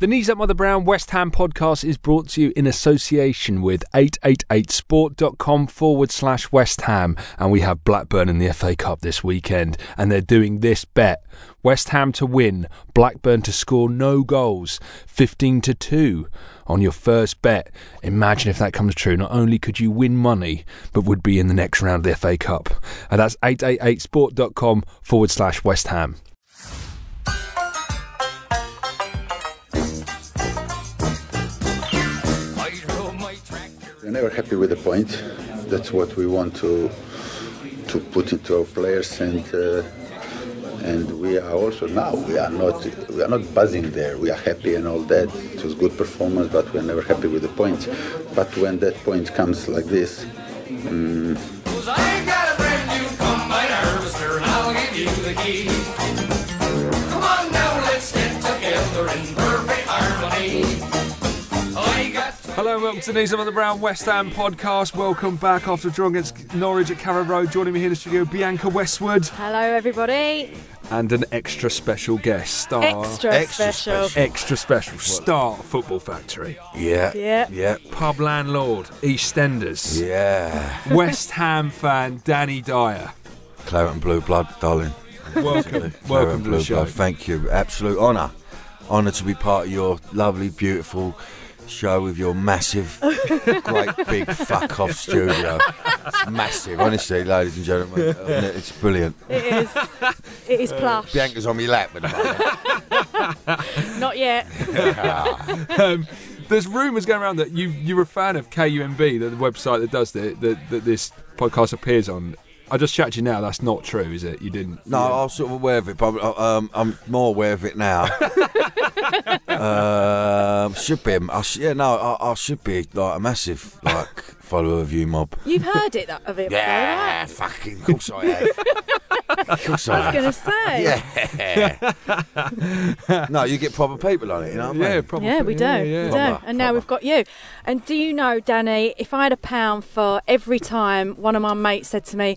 The Knees Up Mother Brown West Ham podcast is brought to you in association with 888sport.com forward slash West Ham. And we have Blackburn in the FA Cup this weekend. And they're doing this bet West Ham to win, Blackburn to score no goals, 15 to 2 on your first bet. Imagine if that comes true. Not only could you win money, but would be in the next round of the FA Cup. And that's 888sport.com forward slash West Ham. Never happy with the point. That's what we want to to put into our players, and uh, and we are also now we are not we are not buzzing there. We are happy and all that. It was good performance, but we're never happy with the point. But when that point comes like this. Um, a and. Come on now, let's get together in Hello and welcome to Knees Up on the Brown West Ham podcast. Welcome back after a draw against Norwich at Carrow Road. Joining me here in the studio, Bianca Westwood, Hello, everybody. and an extra special guest star. Extra, extra special. special. Extra special star Football Factory. Yeah. Yeah. Yeah. Pub landlord, EastEnders. Yeah. West Ham fan, Danny Dyer. Claret and blue blood, darling. Welcome, Claret welcome and to the blue show. blood. Thank you. Absolute honour. Honour to be part of your lovely, beautiful show with your massive, great big fuck off studio. It's massive, honestly, ladies and gentlemen. It's brilliant. It is. It is plush. Bianca's on my lap at the moment. Not yet. Um, there's rumours going around that you you're a fan of KUMB, the, the website that does the, that that this podcast appears on. I just chat to you now. That's not true, is it? You didn't. No, I was sort of aware of it, but um, I'm more aware of it now. um, should be, I sh- yeah, no, I, I should be like a massive like follower of you, mob. You've heard it that, of it Yeah, before, right? fucking, of course I have. of course I I was have. going to say. Yeah. no, you get proper people on it, you know what I mean? Yeah, probably. Yeah, we do. Yeah, We yeah. do. Proper, And now proper. we've got you. And do you know, Danny, if I had a pound for every time one of my mates said to me,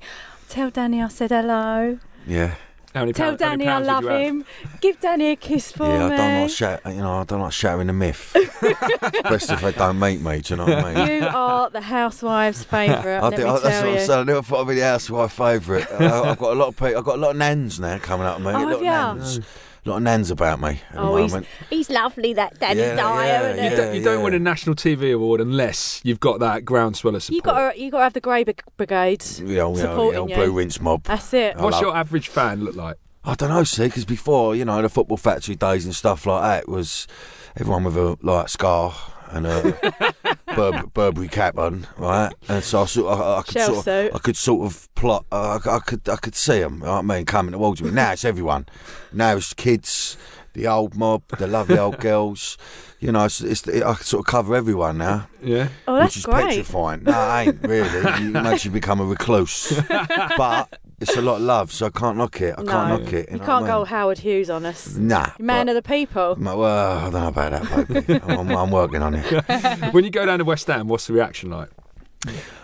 Tell Danny I said hello. Yeah. How many Tell pound- how many Danny I pounds would love you have? him. Give Danny a kiss for Yeah, me. I don't like shat, you know, I don't like shattering the myth. Best if they don't meet me, do you know what I mean? You are the housewife's favourite. I let think me I, that's tell what I'm you. saying. I never thought I'd be the housewife favourite. I've got a lot of people. I've got a lot of nans now coming up to me. Oh, a lot have of ya? nans. A lot of nans about me at Oh, the he's, moment. he's lovely, that Danny Yeah, Dyer. yeah, yeah. You don't, you don't win a national TV award unless you've got that groundswell of support. You got you got to have the Grey Brigade The old, the old, supporting the old you. Blue Rinse mob. That's it. I What's love- your average fan look like? I don't know, see, because before, you know, the football factory days and stuff like that was everyone with a like scar and a Bur- Burberry cap on, right? And so I sort of, I, I could Shell sort of, suit. I could sort of plot, uh, I, I could, I could see them. You know what I mean, coming towards me. Now it's everyone. Now it's kids, the old mob, the lovely old girls. You know, it's, it's I could sort of cover everyone now, Yeah. Oh, that's which is great. petrifying. No, it ain't really. It makes you become a recluse. but it's a lot of love, so I can't knock it. I no, can't knock it. you, know can't what I go mean? Howard Hughes on us. Nah. Man of the people. Ma- Well, I don't know about that, baby. I'm, I'm working on it. when you go down to West Ham, what's the reaction like?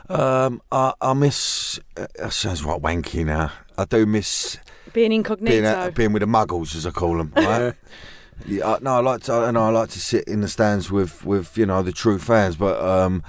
Um, I, I miss. Uh, that sounds right wanky now. I do miss Being being incognito. uh, being with the muggles, as I call them. Right? yeah, I- no, I like to. And I like to sit in the stands with with you know the true fans, but um.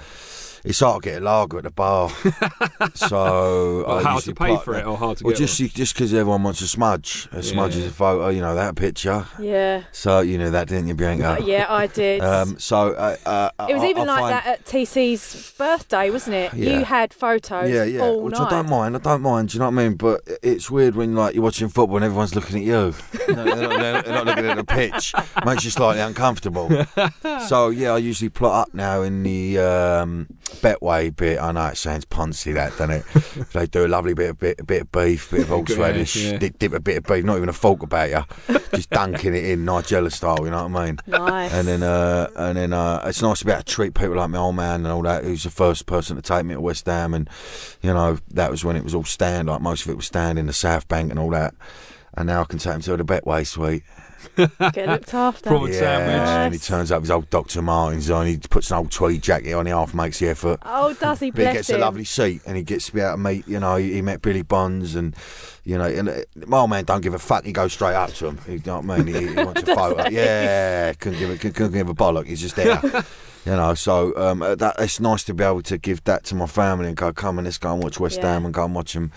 It's hard to get a lager at the bar, so Well, I hard to pay plot for it or hard to Well, get just just because everyone wants a smudge, a smudge is a photo, you know that picture. yeah. So you know that, didn't you, Bianca? Uh, yeah, I did. Um, so uh, uh, it was I- even I like find- that at TC's birthday, wasn't it? Yeah. You had photos Yeah, yeah. all Which night. I don't mind. I don't mind. Do you know what I mean? But it's weird when like you're watching football and everyone's looking at you. No, they're, not, they're- they're not looking at the pitch. Makes you slightly uncomfortable. so yeah, I usually plot up now in the um, Betway bit. I know it sounds poncy, that doesn't it? they do a lovely bit of bit, a bit of beef, bit of horseradish, yeah. dip, dip a bit of beef. Not even a fork about you, just dunking it in Nigella style. You know what I mean? Nice. And then, uh, and then, uh, it's nice to be able to treat people like my old man and all that. Who's the first person to take me to West Ham, and you know that was when it was all stand. Like most of it was stand in the South Bank and all that. And now I can take him to the Betway suite. Get looked after. Prawn yeah, sandwich. and he turns up his old Dr. Martens on. He puts an old tweed jacket on. He half makes the effort. Oh, does he? But he gets him. a lovely seat, and he gets to be able to meet. You know, he, he met Billy Bonds, and you know, and uh, my old man don't give a fuck. He goes straight up to him. You know what I mean? He, he wants a photo. Yeah, couldn't give a couldn't, couldn't give a bollock. He's just there. You know, so um, uh, that it's nice to be able to give that to my family and go, come and let's go and watch West Yeah. Ham and go and watch them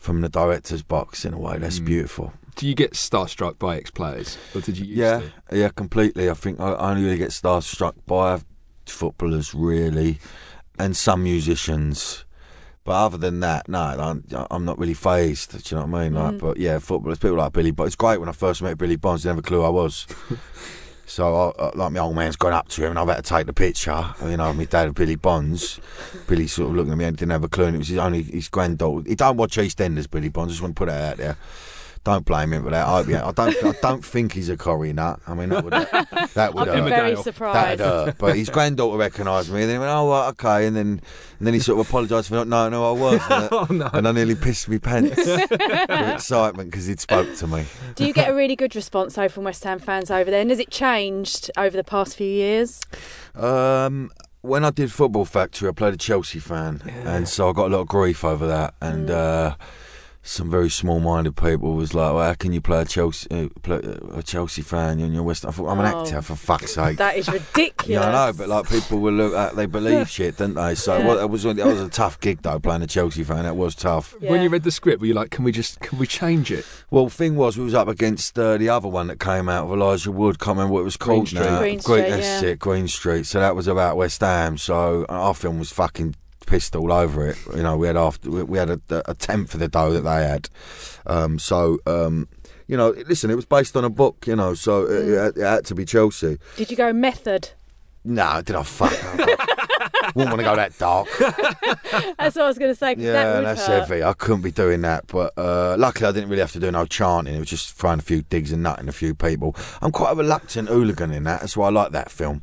from the director's box in a way. That's beautiful. Do you get starstruck by ex-players, or did you? Used Yeah, to? yeah, completely. I think I I only really get starstruck by footballers, really, and some musicians. But other than that, no, I'm, I'm not really phased. Do you know what I mean? Like, mm. but yeah, footballers, people like Billy. But it's great when I first met Billy Bonds. Never a clue who I was. So, I, I, like my old man's gone up to him, and I've had to take the picture. You know, my dad, Billy Bonds. Billy sort of looking at me and didn't have a clue, and it was his only his granddaughter. He don't watch EastEnders, Billy Bonds. Just want to put that out there. Don't blame him for that. I, yeah, I don't. I don't think he's a Corrie nut. I mean, that would that would I'd be hurt. very Emmerdale. That surprised. hurt. But his granddaughter recognised me, and then he went, "Oh, right, okay." And then, and then he sort of apologised for not. No, no, I was. And, Oh no. and I nearly pissed me pants with excitement because he'd spoke to me. Do you get a really good response though from West Ham fans over there? And has it changed over the past few years? Um, when I did Football Factory, I played a Chelsea fan, and so I got a lot of grief over that. And uh, some very small-minded people was like, "Well, how can you play a Chelsea, uh, play a Chelsea fan? and You're West." I thought, "I'm an Oh. actor, for fuck's sake." That is ridiculous. Yeah, I know, but like people will look at, they believe shit, don't they? So Yeah. well, that was that was a tough gig though, playing a Chelsea fan. That was tough. Yeah. When you read the script, were you like, "Can we just, can we change it?" Well, thing was, we was up against uh, the other one that came out of Elijah Wood. Can't remember what it was Green called Street. now. Green Street, that's yeah. it, Green Street. So that was about West Ham. So our film was fucking pissed all over it. You know, we had after we- had a, a tenth of the dough that they had. Um, so. Um, you know, listen, it was based on a book, you know, so it, it, had, to be Chelsea. Did you go method? No, did I fuck? Wouldn't want to go that dark. That's what I was going to say. that Yeah, would that's hurt. heavy. I couldn't be doing that, but uh, luckily I didn't really have to do no chanting. It was just throwing a few digs and nutting a few people. I'm quite a reluctant hooligan in that. That's why I like that film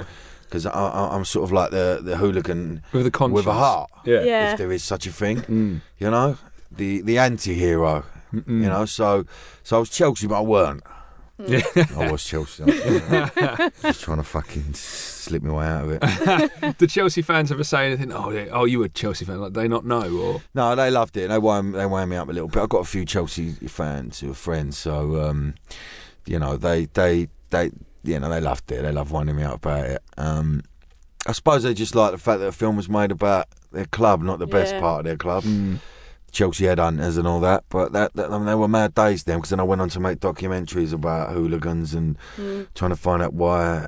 because I, I, I'm sort of like the the hooligan With a conscience. with a heart, Yeah. Yeah. if there is such a thing. Mm. You know, the the anti-hero. You know, so so I was Chelsea, but I weren't. Yeah. I was Chelsea. just trying to fucking slip my way out of it. Did Chelsea fans ever say anything? Oh, yeah, oh, you were a Chelsea fan. Like they not know, or No, they loved it. They wound, they wound me up a little bit. I've got a few Chelsea fans who are friends, so um, you know they they they you know they loved it. They loved winding me up about it. Um, I suppose they just like the fact that the film was made about their club, not the best Yeah. part of their club. Chelsea headhunters and all that, but that, that I mean, they were mad days then because then I went on to make documentaries about hooligans and trying to find out why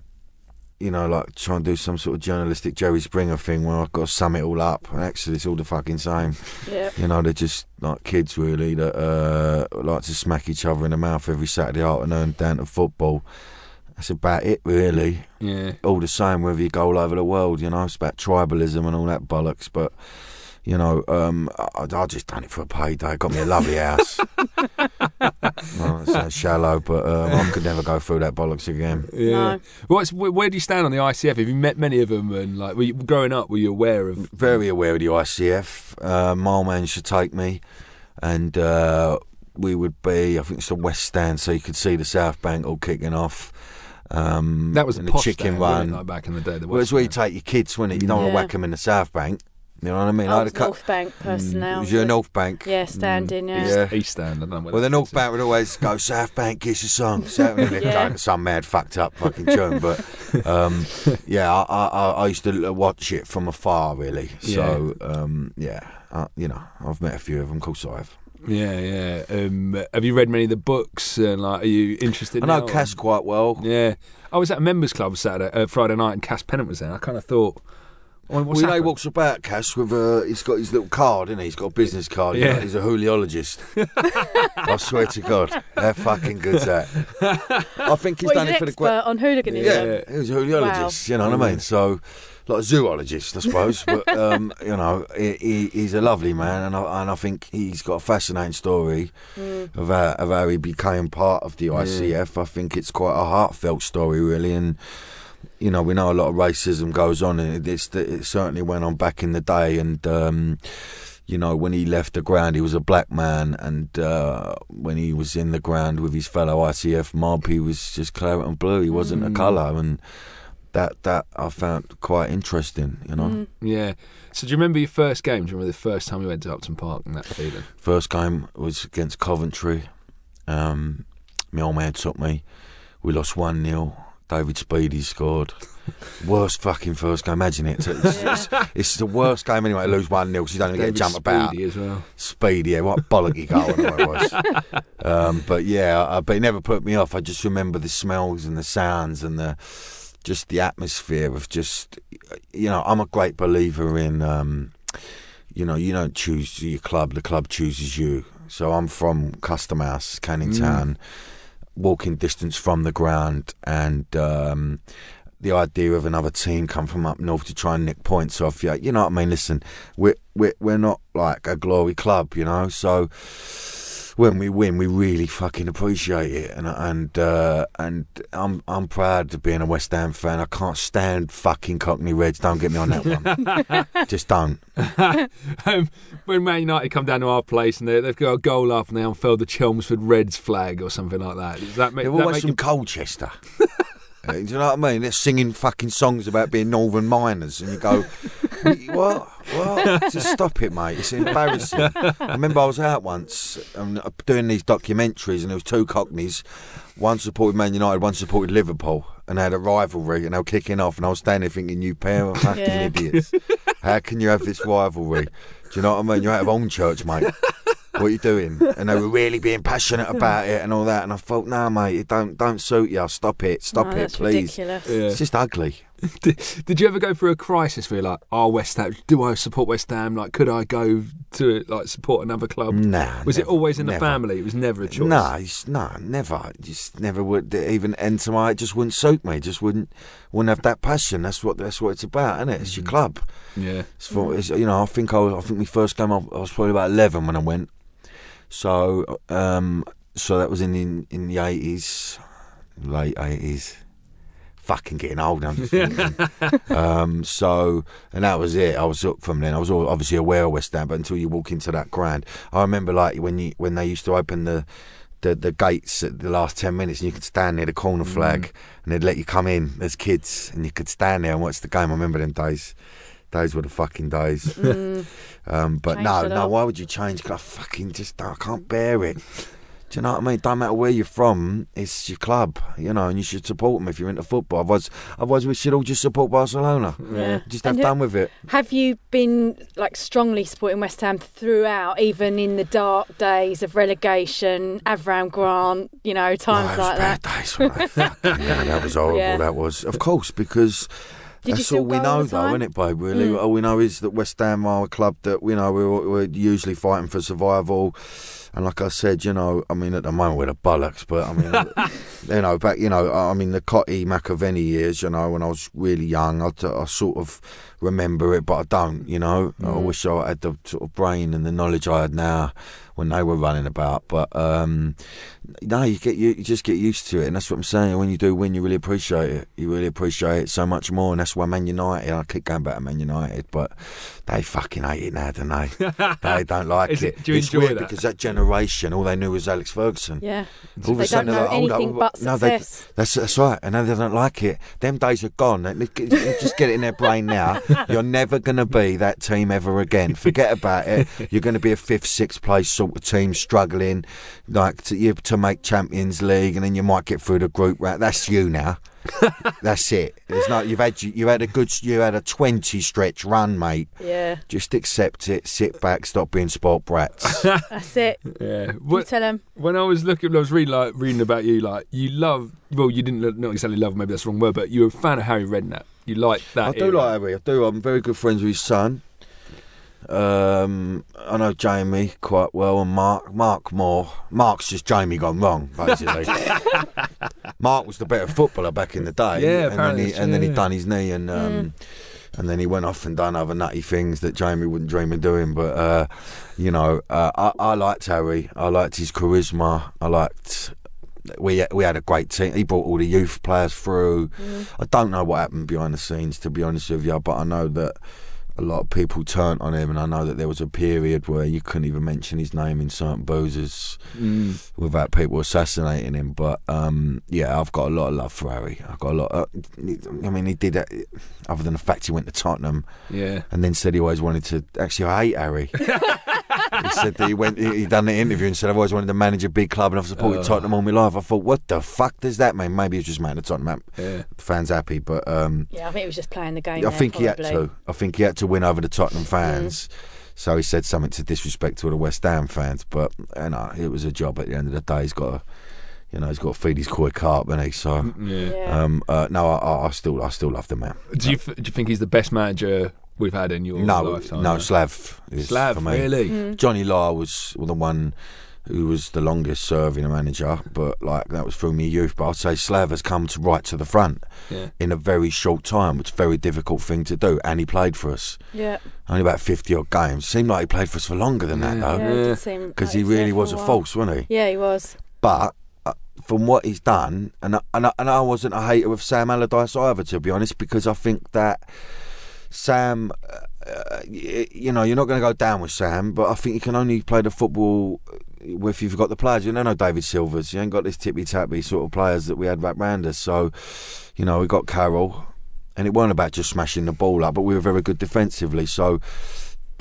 you know, like trying to do some sort of journalistic Jerry Springer thing where I've got to sum it all up. And actually, it's all the fucking same. Yeah. You know, they're just like kids really that uh, like to smack each other in the mouth every Saturday afternoon down to football. That's about it, really. yeah. All the same, whether you go all over the world, you know, it's about tribalism and all that bollocks. But you know, um, I, I just done it for a payday. Got me a lovely house. well, it sounds shallow, but um, I could never go through that bollocks again. Yeah. No. What's where do you stand on the ICF? Have you met many of them? And like, were you, growing up, were you aware of? very aware of the ICF. Uh, my man should take me, and uh, we would be. I think it's the West Stand, so you could see the South Bank all kicking off. Um, That was a and the chicken stand, wasn't run. it, like back in the day. the well, it's where you take your kids, wasn't it? You don't want to whack them in the South Bank. You know what I mean? I Like was the cut- North Bank person now. was you a North Bank? Yeah, standing. Yeah. East, Yeah. East Stand. I don't know where Well, the North Bank would always go South Bank, kiss a song. South Bank, Yeah. going to some mad fucked up fucking tune. But um, yeah, I, I, I- I used to watch it from afar, really. So um, yeah, uh, you know, I've met a few of them. Of course, I have. In. Yeah, yeah. Um, have you read many of the books? And like, are you interested? I know now? Cass quite well. Yeah, I was at a members club Saturday, uh, Friday night, and Cass Pennant was there. I kind of thought, well, what's well, you know, he walks about Cass with a. He's got his little card, isn't he? He's got a business card. you Yeah. know, he's a hooliologist. I swear to God, how fucking good's that? I think he's Well, done he's it for the. expert gra- on hooliganism. Yeah, he was a hooliologist. You know what I mean? So, like a zoologist, I suppose. but um, you know, he, he, he's a lovely man, and I, and I think he's got a fascinating story of, how, of how he became part of the ICF. I think it's quite a heartfelt story, really, and. You know, we know a lot of racism goes on, and it's, it certainly went on back in the day. And um, you know, when he left the ground, he was a black man, and uh, when he was in the ground with his fellow ICF mob, he was just claret and blue. He wasn't a colour, and that that I found quite interesting. You know, Yeah. So do you remember your first game? Do you remember the first time you went to Upton Park and that feeling? first game was against Coventry. Um, my old man took me. We lost one 0 David Speedie scored. Worst fucking first game. Imagine it. It's, it's, it's the worst game anyway. to Lose one 0 because you don't even get to David jump about. Speedie as well. Speedie, yeah, what a bollocky goal it was. Um, but yeah, uh, but it never put me off. I just remember the smells and the sounds and the just the atmosphere of just, you know, I'm a great believer in, um, you know, you don't choose your club, the club chooses you. So I'm from Custom House, Canning Town, walking distance from the ground, and um, the idea of another team come from up north to try and nick points off you. You know what I mean? Listen, we're we're we're not like a glory club, you know. So when we win, we really fucking appreciate it, and and uh, and I'm I'm proud to being a West Ham fan. I can't stand fucking Cockney Reds. Don't get me on that one. Just don't. um, when Man United come down to our place and they, they've got a goal up and they unfurl the Chelmsford Reds flag or something like that, does that make, They're that always make from you- Colchester. Uh, Do you know what I mean? They're singing fucking songs about being Northern miners, and you go, "What? What? Just stop it, mate! It's embarrassing." I remember I was out once um, doing these documentaries, and there was two Cockneys. One supported Man United, one supported Liverpool, and they had a rivalry, and they were kicking off, and I was standing there thinking, "You pair of fucking Yeah. idiots! How can you have this rivalry?" Do you know what I mean? You're out of own church, mate. What are you doing? And they were really being passionate hmm. about it and all that. And I thought, no, mate, it don't don't suit you. Stop it, stop Oh, it, that's please. ridiculous. Yeah. It's just ugly. Did, did you ever go through a crisis where you're like, oh, West Ham, do I support West Ham? Like, could I go to like support another club? Nah. Was it always in the never. family? It was never a choice. No, it's, no, never. Just never would even enter my. It just wouldn't suit me. Just wouldn't wouldn't have that passion. That's what that's what it's about, isn't it? It's your mm. club. Yeah. It's for, it's, you know, I think I, was, I think my first game I, I was probably about eleven when I went. So, um, so that was in the, in the eighties, late eighties. Fucking getting old, I'm just thinking. um, so, and that was it. I was up from then. I was obviously aware of West Ham, but until you walk into that ground, I remember like when you when they used to open the. The, the gates at the last 10 minutes and you could stand near the corner flag and they'd let you come in as kids and you could stand there and watch the game. I remember them days. Those were the fucking days. Um, but Changed no, no. Why would you change? 'Cause I fucking just I can't bear it. Do you know what I mean? Don't matter where you're from, it's your club, you know, and you should support them if you're into football. Otherwise, otherwise we should all just support Barcelona. Yeah. Just have And done with it. Have you been like strongly supporting West Ham throughout, even in the dark days of relegation, Avram Grant, you know, times No, it was like that? bad days. weren't? Fucking hell, that was horrible. Yeah. That was, of course, because. Did That's all we all know, though, isn't it, babe? Really, Mm. all we know is that West Ham are a club that you know we're, we're usually fighting for survival. And like I said, you know, I mean, at the moment we're the bollocks, but I mean, you know, back, you know, I mean, the Cottee McAvenny years, you know, when I was really young, I, I sort of remember it, but I don't, you know. I wish I had the sort of brain and the knowledge I had now when they were running about. But um, no, you get you, you just get used to it, and that's what I'm saying. When you do win, you really appreciate it. You really appreciate it so much more, and that's why Man United. I keep going back to Man United, but they fucking hate it now, don't they? they don't like Is it. it- do you it's enjoy weird that? because that generation, all they knew was Alex Ferguson. Yeah. All They a don't they're know like, anything what- but no, they- that's that's right, and now they don't like it. Them days are gone. They- they- Just get it in their brain now. You're never going to be that team ever again. Forget about it. You're going to be a fifth, sixth place sort of team, struggling like to, you, to make Champions League, and then you might get through the group round. That's you now. That's it. There's no. You've had you had a good. You had a 20 stretch run, mate. Yeah. Just accept it. Sit back. Stop being sport brats. That's it. Yeah. You tell him. when I was looking, I was reading like reading about you. Like you love. Well, you didn't lo- not exactly love. Maybe that's the wrong word, but you're a fan of Harry Redknapp. You like that. I do era. like Harry. I do. I'm very good friends with his son. Um, I know Jamie quite well, and Mark. Mark more. Mark's just Jamie gone wrong, basically. Mark was the better footballer back in the day. Yeah, and then apparently he, and then he done his knee, and um, and then he went off and done other nutty things that Jamie wouldn't dream of doing. But uh, you know, uh, I, I liked Harry. I liked his charisma. I liked. We we had a great team. He brought all the youth players through. I don't know what happened behind the scenes, to be honest with you, but I know that a lot of people turned on him, and I know that there was a period where you couldn't even mention his name in certain boozers Mm. without people assassinating him. But um, yeah, I've got a lot of love for Harry. I've got a lot. Of, I mean, he did that. Other than the fact he went to Tottenham Yeah. and then said he always wanted to. Actually, I hate Harry. he said that he went. He, he done the interview and said I've always wanted to manage a big club and I've supported Oh. Tottenham all my life. I thought, what the fuck does that mean? Maybe he was just making the Tottenham Yeah. fans happy, but. Um, Yeah, I think he was just playing the game. I there, think he had to. I think he had to win over the Tottenham fans. So he said something to disrespect to the West Ham fans, but you know it was a job. At the end of the day, he's got to, you know, he's got to feed his koi carp, and he. So, Yeah. Yeah. um, uh, no, I- I, I still, I still love the man. Do you do you think he's the best manager we've had in your No, lifetime? no, Slav is Slav, for me. really? John Lyall was the one who was the longest serving manager, but like that was through my youth. But I'd say Slav has come to right to the front Yeah. in a very short time, which is a very difficult thing to do. And he played for us yeah. only about fifty odd games. Seemed like he played for us for longer than that Yeah. though, Yeah, Yeah. because like he really was a while. false, wasn't he? Yeah, he was. But uh, from what he's done, and I, and I, and I wasn't a hater of Sam Allardyce either, to be honest, because I think that Sam, uh, uh, you know, you're not going to go down with Sam, but I think you can only play the football if you've got the players. You don't know David Silvas, you ain't got this tippy tappy sort of players that we had back round us. So, you know, we got Carroll, and it weren't about just smashing the ball up, but we were very good defensively. So.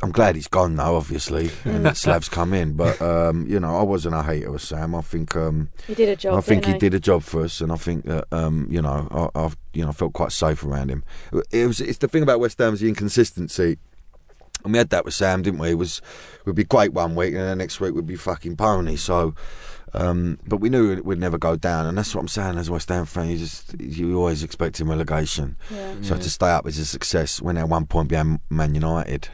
I'm glad he's gone now, obviously, and that Slav's come in. But um, you know, I wasn't a hater of Sam. I think um, He did a job. I think he didn't did a job for us, and I think that um, you know I, I've you know felt quite safe around him. It was it's the thing about West Ham is the inconsistency, and we had that with Sam, didn't we? It was we'd be great one week, and the next week we'd be fucking pony. So, um, but we knew we'd never go down, and that's what I'm saying as a West Ham fan. You just you always expecting relegation, Yeah. so to stay up is a success. When at one point behind Man United,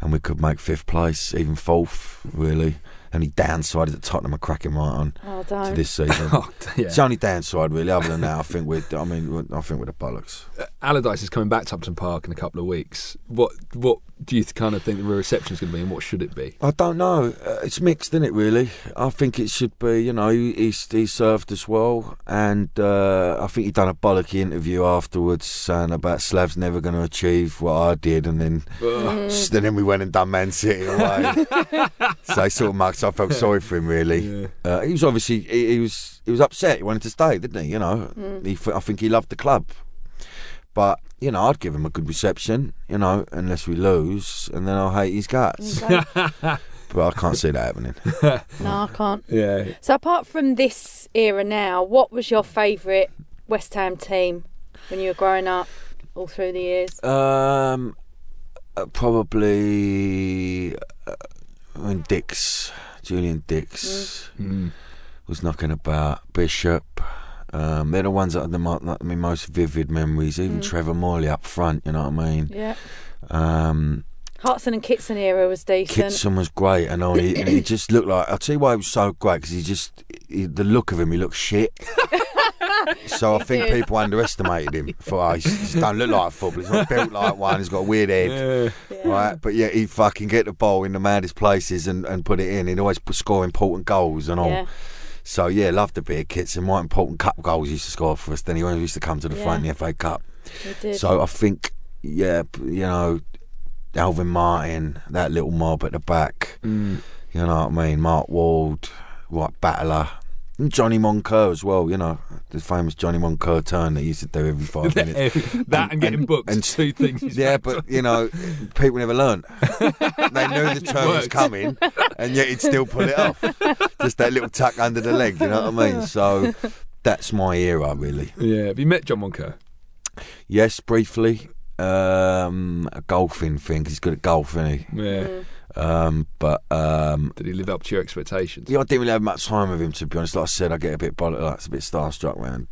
and we could make fifth place, even fourth, really. Only downside is that Tottenham are cracking right on Oh, to this season. Oh, yeah. It's the only downside, really. Other than that, I think we're. I mean, I think we're the bollocks. Allardyce is coming back to Upton Park in a couple of weeks. What what do you kind of think the reception is going to be, and what should it be? I don't know. Uh, it's mixed, isn't it? Really, I think it should be. You know, he he's, he served us well, and uh, I think he done a bollocky interview afterwards saying about Slav's never going to achieve what I did, and then Ugh. then we went and done Man City away. so he sort of mucked. I felt sorry for him, really. Yeah. Uh, he was obviously he, he was he was upset. He wanted to stay, didn't he? You know, he, f- I think he loved the club, but you know, I'd give him a good reception. You know, unless we lose, and then I'll hate his guts. Okay. but I can't see that happening. no, I can't. Yeah. So apart from this era now, what was your favourite West Ham team when you were growing up, all through the years? Um, uh, probably uh, when Dicks, Julian Dicks Mm. was knocking about. Bishop. Um, they're the ones that are the mo- like, my most vivid memories. Even Trevor Morley up front, you know what I mean. Yeah. Um, Hartson and Kitson era was decent. Kitson was great, and, all, he, and he just looked like. I'll tell you why he was so great because he just he, the look of him, he looked shit. so I think people underestimated him. For oh, he just don't look like a footballer. He's not built like one. He's got a weird head. Yeah. Yeah. Right, but yeah, he fucking get the ball in the maddest places and, and put it in. He'd always score important goals and all. Yeah. So yeah, loved a bit of Kitson. More important cup goals he used to score for us. Then he always used to come to the front in the FA Cup. Did. So I think, yeah, you know, Alvin Martin, that little mob at the back. Mm. You know what I mean? Mark Ward, right, Battler. And Johnny Moncur as well, you know, the famous Johnny Moncur turn that he used to do every five minutes. that and getting and- booked. and- two things. Yeah, but you know, people never learnt. they knew the turn was coming, and yet he'd still pull it off. Just that little tuck under the leg, you know what I mean? So that's my era, really. Yeah. Have you met John Moncur? Yes, briefly, um, a golfing thing. 'cause he's good at golf, isn't he? Yeah. Um, but um, Did he live up to your expectations? yeah, I didn't really have much time with him to be honest. Like I said, I get a bit bollock, like, a bit starstruck, man.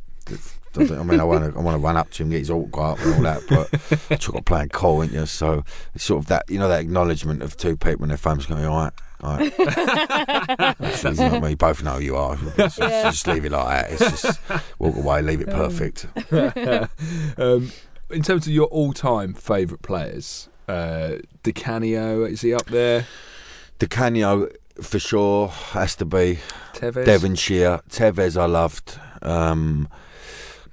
I mean, I want to, I want to run up to him, get his autograph and all that, but I took playing cool, ain't you? So it's sort of that, you know, that acknowledgement of two people when they're famous going, all right, all right. Actually, you know what I mean? You both know who you are. Just, Yeah. just leave it like that. It's just walk away, leave it perfect. um, in terms of your all-time favourite players, uh, Di Canio, is he up there? Di Canio for sure has to be Tevez. Devonshire. Tevez, I loved. Um,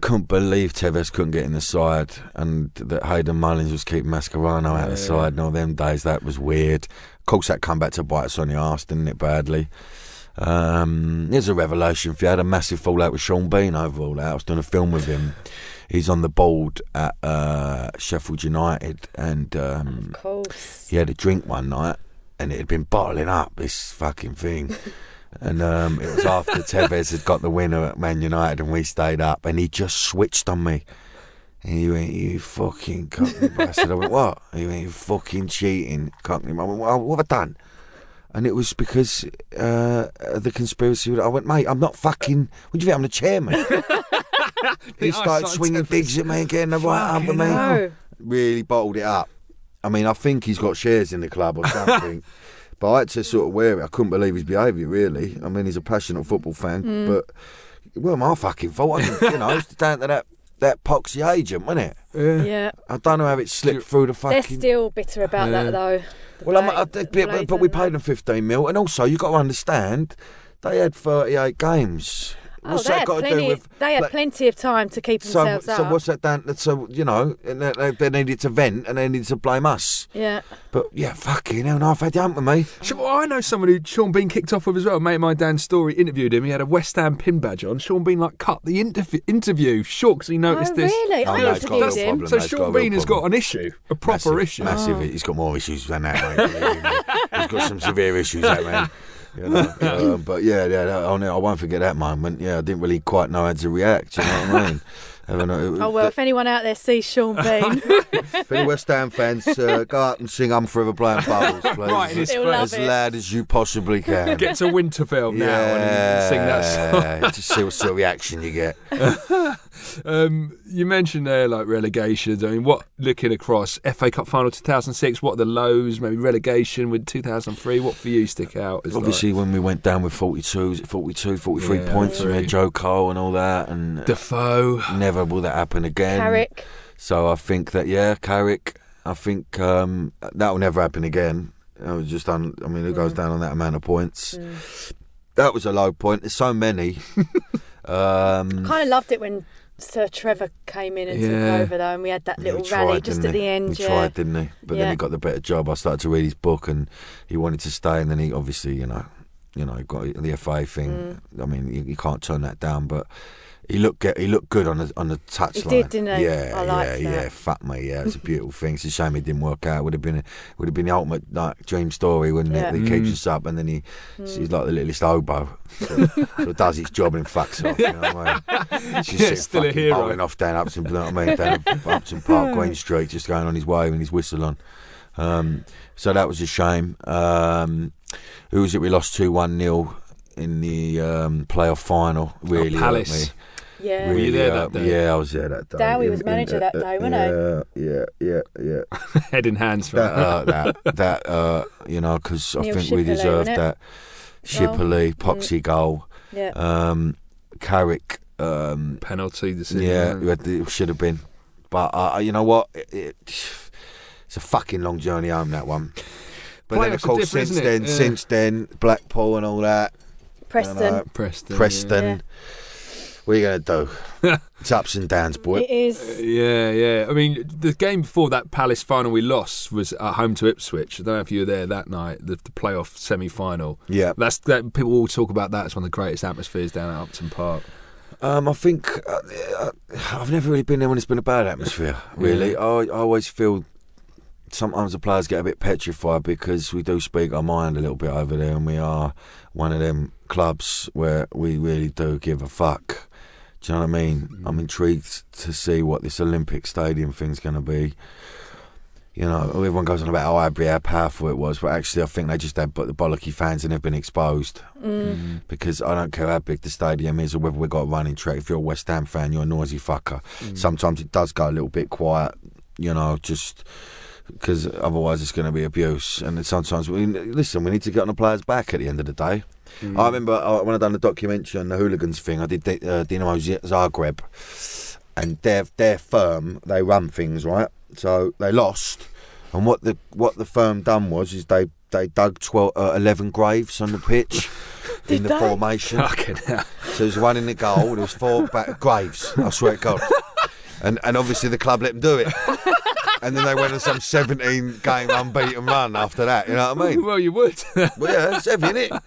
couldn't believe Tevez couldn't get in the side, and that Hayden Mullins was keeping Mascherano out the side. And all them days, that was weird. Of course, that come back to bite us on the arse, didn't it? Badly. Um, here's a revelation If you. Had a massive fallout with Sean Bean over all that. I was doing a film with him. He's on the board at uh, Sheffield United, and um, Of course. he had a drink one night and it had been bottling up this fucking thing. And um, it was after Tevez had got the winner at Man United and we stayed up and he just switched on me. And he went, You fucking cockney bastard. I went, What? He went, You fucking cheating cockney. I went, well, What have I done? And it was because uh, the conspiracy. I went, Mate, I'm not fucking. What do you think? I'm the chairman. he I started swinging Tevez. digs at me and getting the right up at me No. really bottled it up. I mean, I think he's got shares in the club or something. but I had to sort of wear it. I couldn't believe his behaviour, really. I mean, he's a passionate football fan, Mm. but it wasn't my fucking fault. I didn't- you know, it's down to that, that poxy agent, wasn't it? Yeah. I don't know how it slipped through the fucking. They're still bitter about that, though. The well, I'm, I, the but, but, but we paid them 15 mil, and also you got to understand they had 38 games. Oh, What's they that had, got to do plenty, with? they had like- plenty of time to keep so, themselves so up. So what's that down? So you know, they, they- they needed to vent and they needed to blame us. Yeah. But yeah, fucking hell, no, I've had the hump with me. Sh- well, I know someone who Sean Bean kicked off with as well. Mate, of my Dan Story interviewed him. He had a West Ham pin badge on. Sean Bean like cut the interv- interview short because he oh, noticed oh, this. really? Oh, I no, it's interviewed him. problem. So No, got Sean real Bean has got an issue, a proper massive, issue. Massive. Oh. He's got more issues than that, mate. He's got some severe issues, that man. You know, uh, but yeah, yeah, that- I, I won't forget that moment. Yeah, I didn't really quite know how to react. You know what I mean? I don't know, Oh, well, if anyone out there sees Sean Bean, if any West Ham fans, uh, go out and sing "I'm Forever Blowing Bubbles," please, Right in his He'll face. love as loud as you possibly can. Get to Winterfell now and sing that song. Yeah, to see what sort of reaction you get. Um, you mentioned there like relegations. I mean, what looking across FA Cup final 2006? What are the lows? Maybe relegation with 2003. What for you stick out? As Obviously, when we went down with 42, 42, 43 Yeah, points, and we had Joe Cole and all that, and Defoe. never will that happen again. Carrick. So I think that yeah, Carrick. I think um, that will never happen again. I was just un- I mean, who Mm. goes down on that amount of points? That was a low point. There's so many. um, Kind of loved it when Sir Trevor came in and Yeah. took over, though, and we had that little tried, rally just at the end. He yeah. tried, didn't he? But then he got the better job. I started to read his book, and he wanted to stay, and then he obviously, you know, you know, got the FA thing. Mm. I mean, you, you can't turn that down, but. He looked get, he looked good on the on the touchline. He did, didn't he? Yeah, I yeah, liked yeah. that. Fuck me, yeah. It's a beautiful thing. It's a shame it didn't work out. Would have been would have been the ultimate like dream story, wouldn't Yeah. it? He keeps Mm. us up, and then he he's like the littlest hobo. So, so does his job and fucks off. You know what I mean? She's Yeah, still a fucking hero. bowling off down Upton, you know what I mean? Down Upton Park, Queen Street, just going on his way with his whistle on. Um, so that was a shame. Um, who was it? We lost two one 0 in the um, playoff final. Really hurt Palace. Me. Yeah. Were you there hurt that day? Yeah, I was there that day. Dowie In- was in- manager that day, wasn't he? yeah, Yeah, yeah, yeah. Head in hands. For that, uh, that, that, uh, you know, because I Neil think we deserved wasn't it? that. Shipperley, Poxy goal, Yeah. um, Carrick, um, penalty decision. yeah, we had the- it should have been. But uh, you know what? It, it, it's a fucking long journey home that one. But then, Playoffs of course, since isn't it? then, Yeah. since then, Blackpool and all that, Preston. know, Preston. Preston. Yeah. What are you going to do? it's ups and downs, boy. It is. Yeah, yeah. I mean, the game before that Palace final we lost was at home to Ipswich. I don't know if you were there that night, the, the playoff semi-final. Yeah. That's that. People all talk about that as one of the greatest atmospheres down at Upton Park. Um, I think uh, uh, I've never really been there when it's been a bad atmosphere. Really, I, I always feel sometimes the players get a bit petrified because we do speak our mind a little bit over there, and we are one of them clubs where we really do give a fuck. Do you know what I mean? I'm mm. intrigued to see what this Olympic Stadium thing's going to be. You know, everyone goes on about oh, how Highbury, how powerful it was, but actually, I think they just had the bollocky fans and they've been exposed. Mm. mm. Because I don't care how big the stadium is or whether we've got a running track. If you're a West Ham fan, you're a noisy fucker. Mm. Sometimes it does go a little bit quiet, you know, just because otherwise it's going to be abuse. And sometimes, we listen, we need to get on the players' back at the end of the day. I remember uh, when I done the documentary on the hooligans thing, I did the, uh, Dinamo Z- Zagreb, and their their firm they run things right. So they lost, and what the what the firm done was is they they dug 12, uh, eleven graves on the pitch. in the they? formation. Fucking hell. So there was one in the goal. There was four back graves. I swear to God. And and obviously the club let them do it. And then they went on some 17 game unbeaten run after that. You know what I mean? Well, you would. Well, yeah, it's heavy, isn't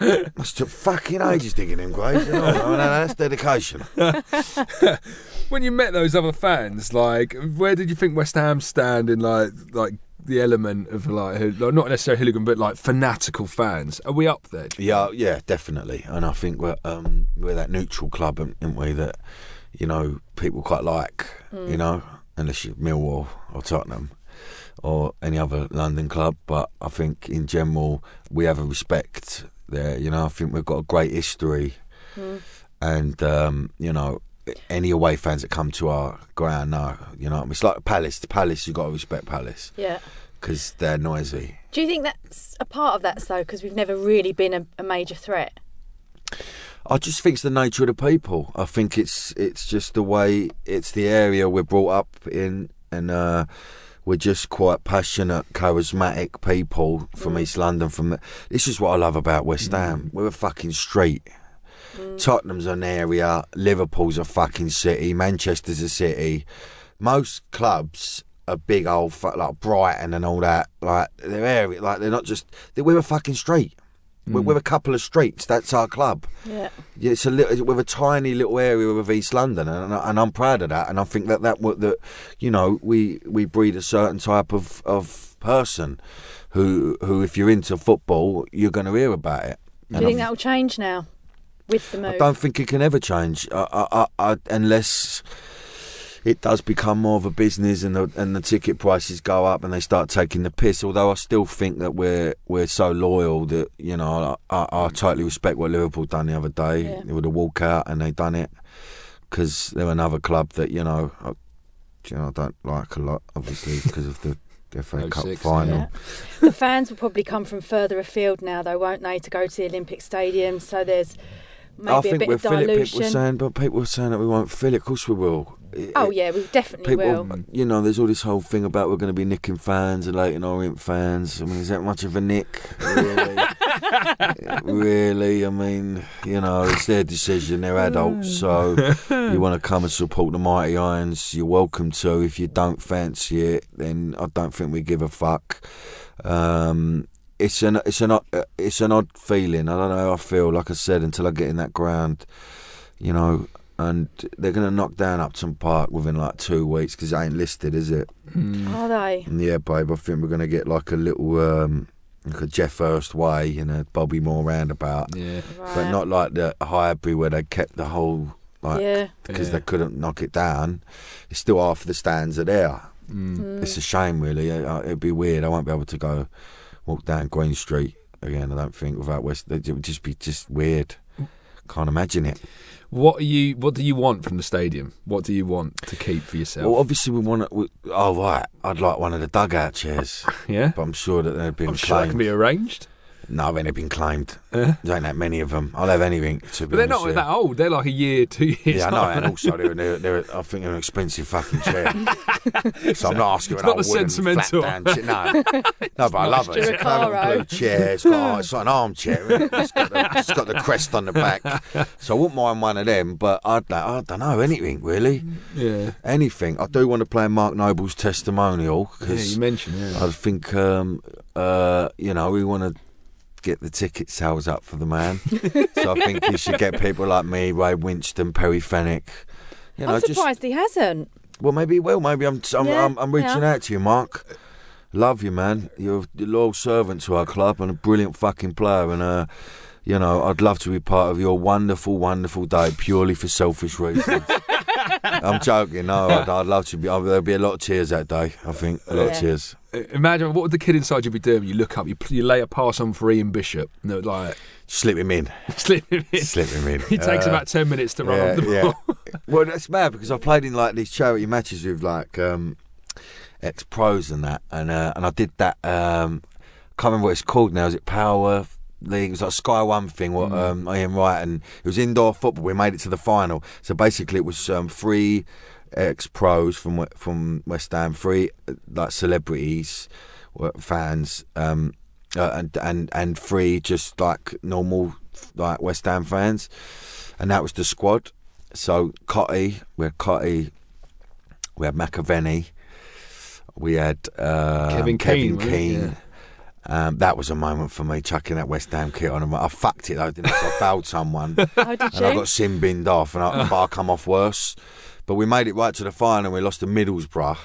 it? Must took fucking ages digging them graves. You know? I mean, that's dedication. when you met those other fans, like, where did you think West Ham stand in like like the element of like, not necessarily hooligan, but like fanatical fans? Are we up there? Yeah, yeah, definitely. And I think we're um, we're that neutral club, aren't we? That you know people quite like. You know, unless you're Millwall or Tottenham or any other London club. But I think in general we have a respect there. You know, I think we've got a great history, and um, you know. Any away fans that come to our ground know, you know, it's like Palace. The Palace, you got to respect Palace Yeah. because they're noisy. Do you think that's a part of that, though? Because we've never really been a, a major threat. I just think it's the nature of the people. I think it's it's just the way it's the area we're brought up in, and uh, we're just quite passionate, charismatic people from East London. From the, this is what I love about West Ham. We're a fucking street. Tottenham's an area. Liverpool's a fucking city. Manchester's a city. Most clubs are big old like Brighton and all that. Like they're area. Like they're not just. They're, we're a fucking street. We're, we're a couple of streets. That's our club. Yeah. Yeah, it's a little, with a tiny little area of East London, and, and I'm proud of that. And I think that that that you know we we breed a certain type of of person who who if you're into football, you're going to hear about it. Do And you think I- that will change now with the move? I don't think it can ever change uh, uh, uh, unless it does become more of a business and the and the ticket prices go up and they start taking the piss. Although I still think that we're we're so loyal that you know I, I, I totally respect what Liverpool done the other day Yeah. with a walkout and they done it because they're another club that you know I, you know I don't like a lot obviously because of the FA oh, Cup 06, final. Yeah. the fans will probably come from further afield now, though, won't they, to go to the Olympic Stadium? So there's maybe I a think bit we'll of fill it. People dilution. are saying, but people are saying that we won't fill it. Of course we will. It- oh yeah, we definitely people, will. you know, there's all this whole thing about we're going to be nicking fans and Leyton Orient fans. I mean, is that much of a nick? Really? really? I mean, you know, it's their decision. They're adults, so you want to come and support the Mighty Irons, you're welcome to. If you don't fancy it, then I don't think we give a fuck. Um, it's an it's an odd- it's an odd feeling. I don't know how I feel. Like I said, until I get in that ground, you know, and they're going to knock down Upton Park within like two weeks because it ain't listed, is it? Are they? Yeah, babe, I think we're going to get like a little, um, like a Geoff Hurst way and a Bobby Moore roundabout, Yeah. Right. but not like the Highbury where they kept the whole like yeah. because Yeah. they couldn't knock it down. It's still half the stands are there. Mm. It's a shame, really. Uh, It'd be weird. I won't be able to go walk down Green Street again. I don't think without West. It would just be just weird. Can't imagine it. What are you? What do you want from the stadium? What do you want to keep for yourself? Well, obviously we want to. Oh right, I'd like one of the dugout chairs, yeah. but I'm sure that they've been I'm sure that can be arranged. No, then they've been claimed. There ain't that many of them. I'll have anything to be but they're not that old. They're like a year, two years. Yeah, I know, old. and also they're, they're, they're I think they're an expensive fucking chair. so I'm not asking It's an not old the wooden sentimental. flat down chair. No, no, but I love it. It's a blue chair. It's got it's like an armchair. isn't it? It's got, the, it's got the crest on the back. So I wouldn't mind one of them, but I'd like, I don't know anything really. Yeah. Anything. I do want to play Mark Noble's testimonial Yeah, you mentioned. Yeah. I think um, uh, you know we want to get the ticket sales up for the man. so I think you should get people like me, Ray Winstone, Perry Fenwick. You know, I'm just surprised he hasn't. well, maybe he will. Maybe I'm I'm, Yeah, I'm, I'm reaching yeah. out to you, Mark. Love you, man. You're a loyal servant to our club and a brilliant fucking player. And uh, you know, I'd love to be part of your wonderful, wonderful day purely for selfish reasons. I'm joking. No, I'd, I'd love to be. uh, There'll be a lot of tears that day. I think a lot Yeah. of tears. Imagine what would the kid inside you be doing? You look up, you, you lay a pass on for Ian Bishop, and they're like Slip him in. slip him in. Slip him in. He takes Uh, about ten minutes to run yeah, off the yeah. ball. well, that's mad because I played in like these charity matches with like um, ex pros and that, and uh, and I did that. Um, can't remember what it's called now. Is it Power League? It was like a Sky One thing. What um, Ian Wright and it was indoor football. We made it to the final. So basically, it was um, three ex pros from from West Ham, three like celebrities, fans. Um, uh, and and and three just like normal like West Ham fans, and that was the squad. So Cottee, we had Cottee, we had McAvenny, we had uh, Kevin Keen, wasn't it? Keen. Um, that was a moment for me chucking that West Ham kit on. I fucked it though, didn't I? So I fouled someone did and I got sin binned off, and I, but I come off worse. But we made it right to the final, and we lost to Middlesbrough.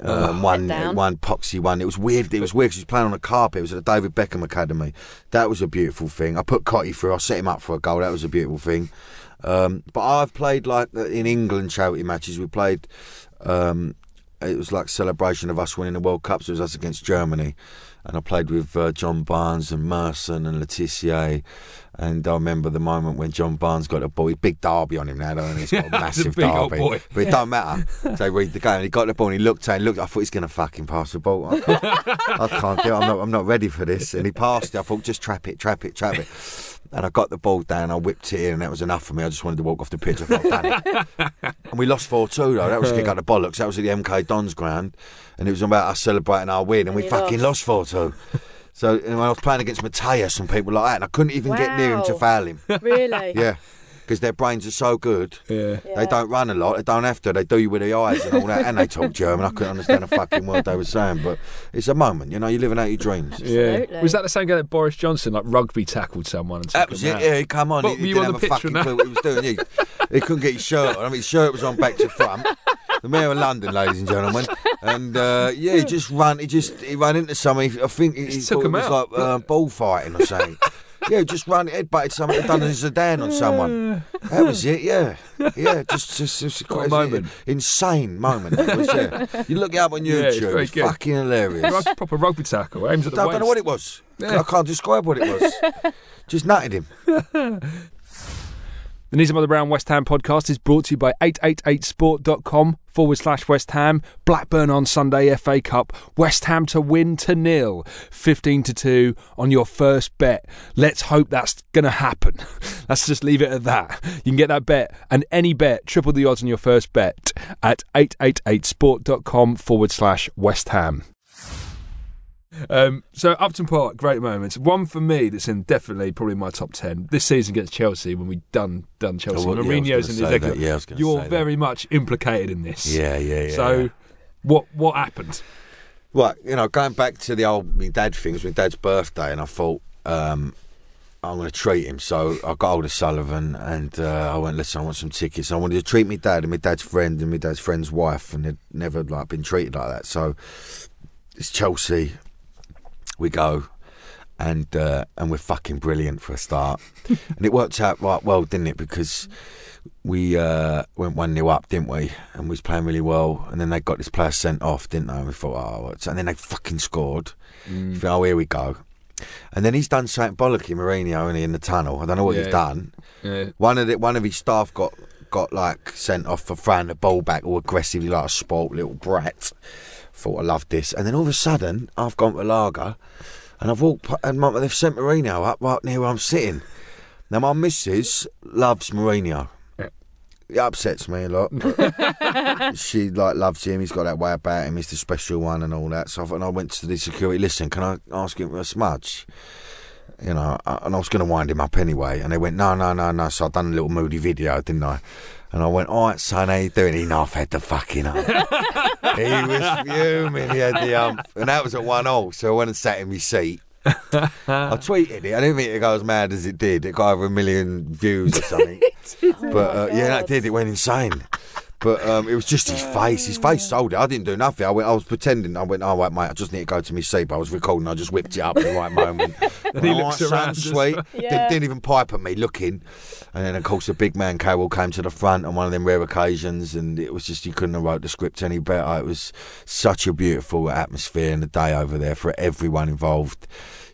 Um, one, one poxy one. It was weird. It was weird 'cause he was playing on a carpet. It was at the David Beckham Academy. That was a beautiful thing. I put Cottee through. I set him up for a goal. That was a beautiful thing. Um, but I've played like in England charity matches. We played. Um, it was like celebration of us winning the World Cup. So it was us against Germany, and I played with uh, John Barnes and Merson and Le Tissier. And I remember the moment when John Barnes got a ball. He's big derby on him now, he? He's got a massive derby. But it don't matter. They read the game. He got the ball and he looked at it and looked. I thought he's going to fucking pass the ball. I, I can't do it. I'm not, I'm not ready for this. And he passed it. I thought, just trap it, trap it, trap it. And I got the ball down. I whipped it in, and that was enough for me. I just wanted to walk off the pitch. I done. And we lost 4 2, though. That was a kick out the bollocks. That was at the MK Dons ground. And it was about us celebrating our win, and, And we fucking lost. 4 2. So and when I was playing against Matthäus and people like that, and I couldn't even get near him to foul him. Really? Yeah, because their brains are so good. Yeah. They don't run a lot. They don't have to. They do you with the eyes and all that. And they talk German. I couldn't understand a fucking word they were saying. But it's a moment, you know. You're living out your dreams. Yeah. Was that the same guy that Boris Johnson like rugby tackled someone? And took That was him it. out? Yeah, he come on. What, he, he you didn't on have the a pitch fucking when that- clue what he was doing. He, he couldn't get his shirt on. I mean, his shirt was on back to front. The mayor of London, ladies and gentlemen, and uh, yeah, he just ran. He just he ran into something. I think he, he took thought him it was out. like uh, bullfighting or something. Yeah, just ran, headbutted something, he'd done a Zidane on someone. That was it. Yeah, yeah, just just, just What a moment. insane moment. That was, yeah. You look it up on Yeah, it's YouTube. very it's good. fucking hilarious. Rug- proper rugby tackle. Aims at the I don't know what it was. Yeah. I can't describe what it was. Just nutted him. The Knees Up Mother Brown West Ham podcast is brought to you by 888sport.com forward slash West Ham. Blackburn on Sunday FA Cup. West Ham to win to nil. 15 to 2 on your first bet. Let's hope that's going to happen. Let's just leave it at that. You can get that bet and any bet, triple the odds on your first bet at 888sport.com forward slash West Ham. Um, so Upton Park, great moments. One for me that's in definitely probably my top ten this season against Chelsea when we done done Chelsea. Oh, well, yeah, Mourinho's gonna in say his that. Yeah, I was gonna You're say that. very much implicated in this. Yeah, yeah, yeah. So yeah. what what happened? Well, you know, going back to the old my dad thing, it was my dad's birthday, and I thought um, I'm going to treat him. So I got hold of Sullivan, and uh, I went, listen, I want some tickets. I wanted to treat my dad and my dad's friend and my dad's friend's wife, and they'd never like been treated like that. So it's Chelsea. We go. And uh, and we're fucking brilliant for a start, and it worked out right well, didn't it? Because we uh, went one 0 up, didn't we? And we was playing really well. And then they got this player sent off, didn't they? And we thought, oh, what's and then they fucking scored. Think, oh, here we go. And then he's done something bollocky, Mourinho, only in the tunnel. I don't know what Yeah. he's done. Yeah. One of the, one of his staff got got like sent off for throwing the ball back all aggressively like a sport little brat. Thought I loved this, and then all of a sudden I've gone to Lager, and I've walked and my, they've sent Mourinho up right near where I'm sitting. Now my missus loves Mourinho. It upsets me a lot. she like loves him. He's got that way about him. He's the special one and all that. So I, and I went to the security. Listen, can I ask him for a smudge? You know, I- and I was going to wind him up anyway. And they went, no, no, no, no. So I done a little moody video, didn't I? And I went, all right, son, how you doing? He I've had the fucking hump. he was fuming. He had the hump. And that was at one all. So I went and sat in my seat. I tweeted it. I didn't think it go as mad as it did. It got over a million views or something. but uh, yeah, that did. It went insane. But um, it was just his face. His face sold it. I didn't do nothing. I went. I was pretending. I went. Oh wait, mate. I just need to go to my seat. But I was recording. I just whipped it up at the right moment. And he All looks around sweet. Yeah. Didn't, even pipe at me, looking. And then of course the big man Carroll came to the front on one of them rare occasions, and it was just you couldn't have wrote the script any better. It was such a beautiful atmosphere and the day over there for everyone involved.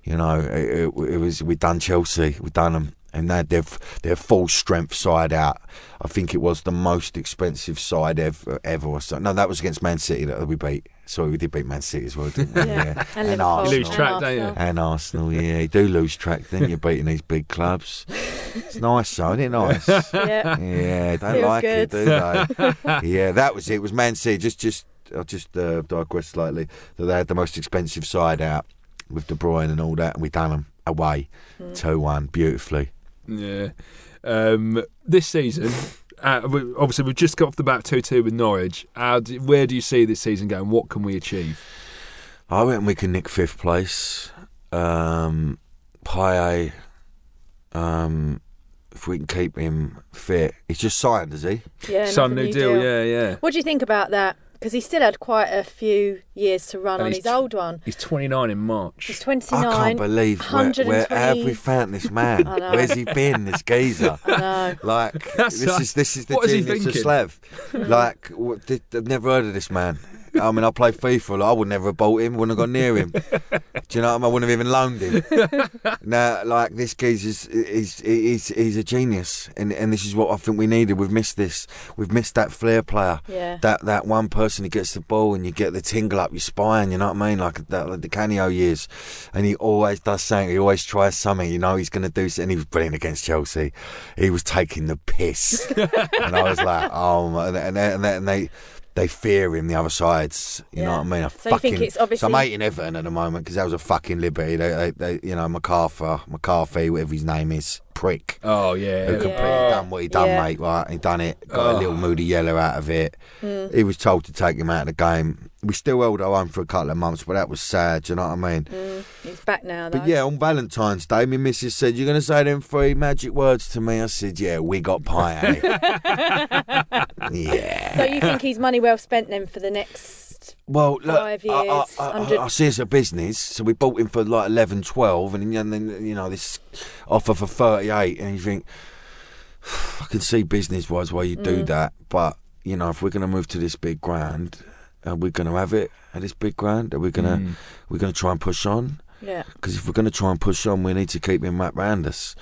You know, it, it, it was we done Chelsea, we done them, and they had their their full strength side out. I think it was the most expensive side ever, ever or something. No, that was against Man City that we beat. Sorry, we did beat Man City as well, didn't we? Yeah. And Liverpool. Arsenal. You lose track, don't you? And Arsenal, yeah, you do lose track then. You're beating these big clubs. It's nice, though, isn't it? Nice. Yeah. Yeah, don't Feels like good. it, do they? yeah, that was it. It was Man City. Just, just, I'll just uh, digress slightly. That they had the most expensive side out with De Bruyne and all that, and we done them. away, two one, beautifully. Yeah. Um, this season, uh, obviously, we've just got off the bat 2 2 with Norwich. How do, where do you see this season going? What can we achieve? I reckon we can nick fifth place. Um, Payet, um, if we can keep him fit, he's just signed, is he? Yeah, Son, another new deal. Yeah, yeah. What do you think about that? Because he still had quite a few years to run And on his tw- old one. He's 29 in March. He's 29. I can't believe where, where have we found this man? Where's he been, this geezer? No. Like That's this right. is this is the What is he genius of thinking? Slav. like what, did, I've never heard of this man. I mean, I play FIFA. Like, I would never have bought him. Wouldn't have gone near him. Do you know what I mean? I wouldn't have even loaned him. now, like this geezer's he's, he's he's a genius, and and this is what I think we needed. We've missed this. We've missed that flair player. Yeah. That that one person who gets the ball and you get the tingle up your spine. You know what I mean? Like that, like Di Canio years, and he always does something. He always tries something. You know he's going to do. something. And he was brilliant against Chelsea. He was taking the piss, and I was like, oh, my, and they, and and they they fear him. The other sides, you know what I mean? I So you think fucking, it's obviously- So I'm hating Everton at the moment because that was a fucking liberty. They, they, they, you know, MacArthur, McCarthy, whatever his name is, prick. Oh, yeah. Who completely Oh. done what he done, Yeah. mate. Right, he done it. Got a Oh. little moody yellow out of it. Mm. He was told to take him out of the game. We still held our own for a couple of months, but that was sad. Do you know what I mean? Mm, he's back now, though. But yeah, on Valentine's Day, my missus said, "You're going to say them three magic words to me." I said, "Yeah, we got pie." yeah. So you think he's money well spent then for the next? Well, look, Five I, I, years, I, I, I see it's a business, so we bought him for like 11, 12, and then, and then you know this offer for thirty eight, and you think I can see business wise why you Mm. do that, but you know if we're going to move to this big ground, are we going to have it at this big ground? Are we going to Mm. we're going to try and push on? Yeah. Because if we're going to try and push on, we need to keep him wrapped round us.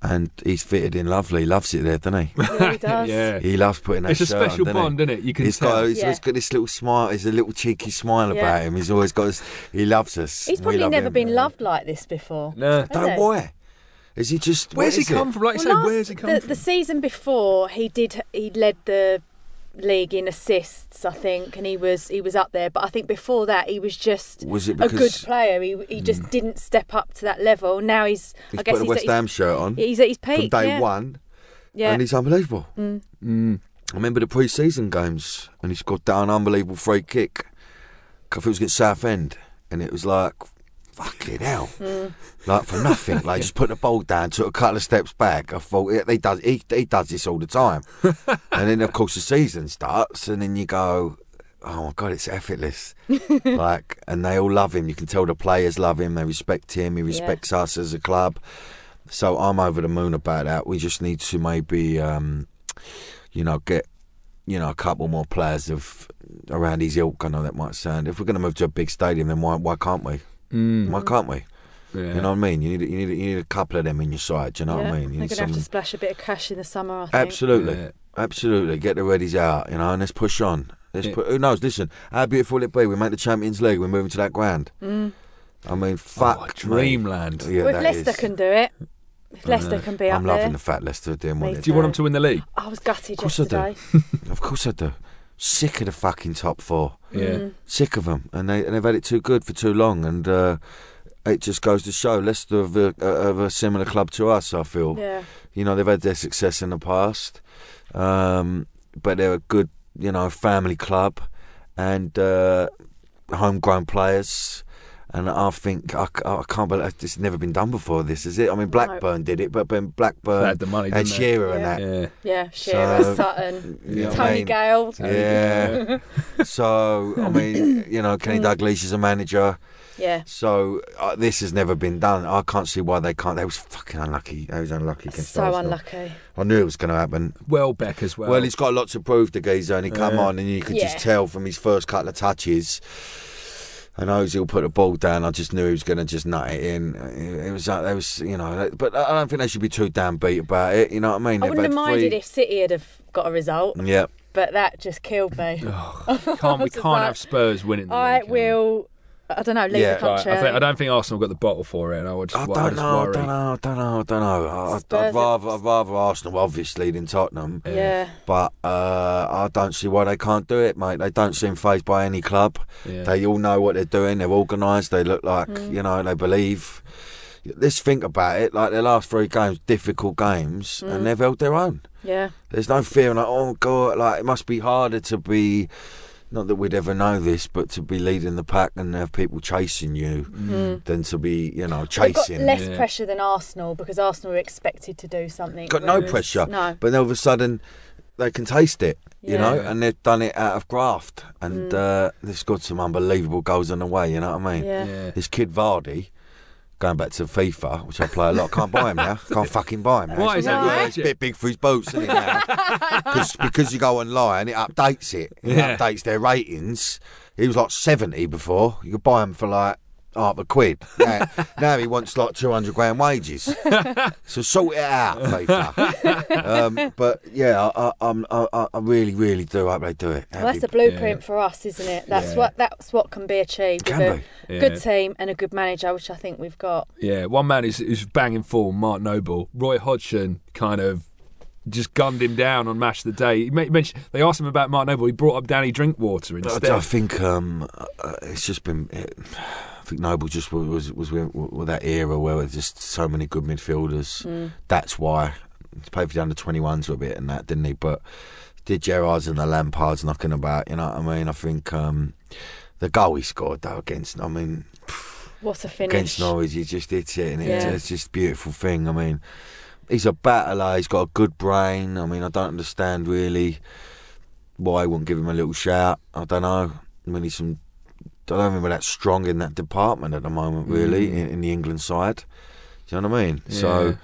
And he's fitted in lovely. Loves it there, doesn't he? Yeah, he does. yeah. He loves putting that It's a shirt on, special doesn't he? bond, isn't it? You can He's tell. got, he's Yeah. always got this little smile. He's a little cheeky smile Yeah. about him. He's always got. This, he loves us. He's probably love never him. been loved like this before. No. Has Don't he? why? Is he just? Where's what he is it? come from? Like you Well, said, last- where's he come the, from? the season before, he did. He led the league in assists, I think, and he was he was up there. But I think before that, he was just Was it a good player. He he just didn't step up to that level. Now he's. he's I guess put a West Ham shirt on he's at his peak from day yeah. one, Yeah. and he's unbelievable. Mm. I remember the pre-season games, and he scored down an unbelievable free kick. I think it was against Southend, and it was like, fucking hell, like for nothing. Like just put the ball down, took a couple of steps back. I thought yeah, he does, he, he does this all the time. and then of course the season starts, and then you go, oh my god, it's effortless. like, and they all love him. You can tell the players love him. They respect him. He respects us as a club. So I'm over the moon about that. We just need to maybe, um, you know, get you know a couple more players of around his ilk. I know that might sound. If we're going to move to a big stadium, then why why can't we? Mm. Why can't we? Yeah. You know what I mean? You need you need you need a couple of them in your side. Do you know yeah. what I mean? You They're need going to have to splash a bit of cash in the summer. I think. Absolutely, Yeah. absolutely. Get the readies out, you know, and let's push on. Let's Yeah. put, who knows? Listen, how beautiful will it be? We make the Champions League. We're moving to that ground. Mm. I mean, fuck, Oh, me. dreamland. Yeah, well, if Leicester is. can do it, if Leicester can be up I'm loving there, the fact Leicester are doing Me what Do you want them to win the league? I was gutted Of course I do. yesterday. Of course I do. Sick of the fucking top four. Yeah. Mm. Sick of them, and they and they've had it too good for too long, and uh, it just goes to show Leicester of a, of a similar club to us. I feel. Yeah. You know, they've had their success in the past, um, but they're a good, you know, family club and uh, homegrown players. And I think I, I can't believe this has never been done before. This is it. I mean, Blackburn did it, but then Blackburn They had the money, and didn't they? Shearer and that. Yeah. Yeah, Shearer, So- Sutton, You know what I Tony mean? Gale. Yeah. so I mean, you know, Kenny Dalglish is a manager. Yeah. So uh, this has never been done. I can't see why they can't. They was fucking unlucky. They was unlucky against So Arsenal. unlucky. I knew it was going to happen. Welbeck as well. Well, he's got a lot to prove, the geezer, and he come Yeah. on, and you could just tell from his first couple of touches. And Ozil put the ball down. I just knew he was going to just nut it in. It was, like there was, you know, but I don't think they should be too damn beat about it. You know what I mean? I They've wouldn't have minded three- if City had have got a result, Yeah, but that just killed me. can't, we can't like, have Spurs winning the I league, can we? will. I don't know. Leave Yeah. the Right, country. I, think, I don't think Arsenal got the bottle for it, and I would just, I I don't just know, I don't know, I don't know, I don't know. I- I'd, I'd rather, I'd rather Arsenal, obviously, than Tottenham. yeah. But uh, I don't see why they can't do it, mate. They don't seem phased by any club. Yeah. They all know what they're doing. They're organised. They look like Mm. you know they believe. let's think about it. Like their last three games, difficult games, Mm. and they've held their own. Yeah. There's no fear, like oh god, like it must be harder to be. Not that we'd ever know this, but to be leading the pack and have people chasing you than to be, you know, They've got chasing. less Yeah. pressure than Arsenal because Arsenal were expected to do something. got no pressure. No. But then all of a sudden, they can taste it, you Yeah. know, and they've done it out of graft. And uh, they've scored some unbelievable goals on the way, you know what I mean? Yeah. Yeah. This kid Vardy, going back to FIFA, which I play a lot, can't buy him now. Can't fucking buy him now. Why is that? Yeah, It's a bit big for his boots, isn't it now? Cause, because you go online, it updates it. It Yeah. updates their ratings. He was like 70 before. You could buy him for like half a quid. Now, now he wants like 200 grand wages. so sort it out, FIFA. um, but yeah, I, I, I'm- I, I really, really do hope they do it. Well, that's That'd the be- blueprint for us, isn't it? That's Yeah. what that's what can be achieved Can with a be. good team and a good manager, which I think we've got. Yeah, one man is, who's banging full, Mark Noble. Roy Hodgson kind of just gunned him down on Match of the Day. He mentioned they asked him about Mark Noble. He brought up Danny Drinkwater I, instead. I think um, uh, it's just been. It, I think Noble just was was, was with, that era where there's just so many good midfielders. That's why he played for the under 21s a bit and that, didn't he? But did Gerrards and the Lampards knocking about? You know what I mean? I think um, the goal he scored though against. I mean, What a finish! against Norwich, he just hits it, and it's, Yeah. it's just a beautiful thing. I mean, he's a battler. He's got a good brain. I mean, I don't understand really why I wouldn't give him a little shout. I don't know. I mean, he's some. I don't think we're that strong in that department at the moment, really, in, in the England side. Do you know what I mean? Mm. Yeah. So,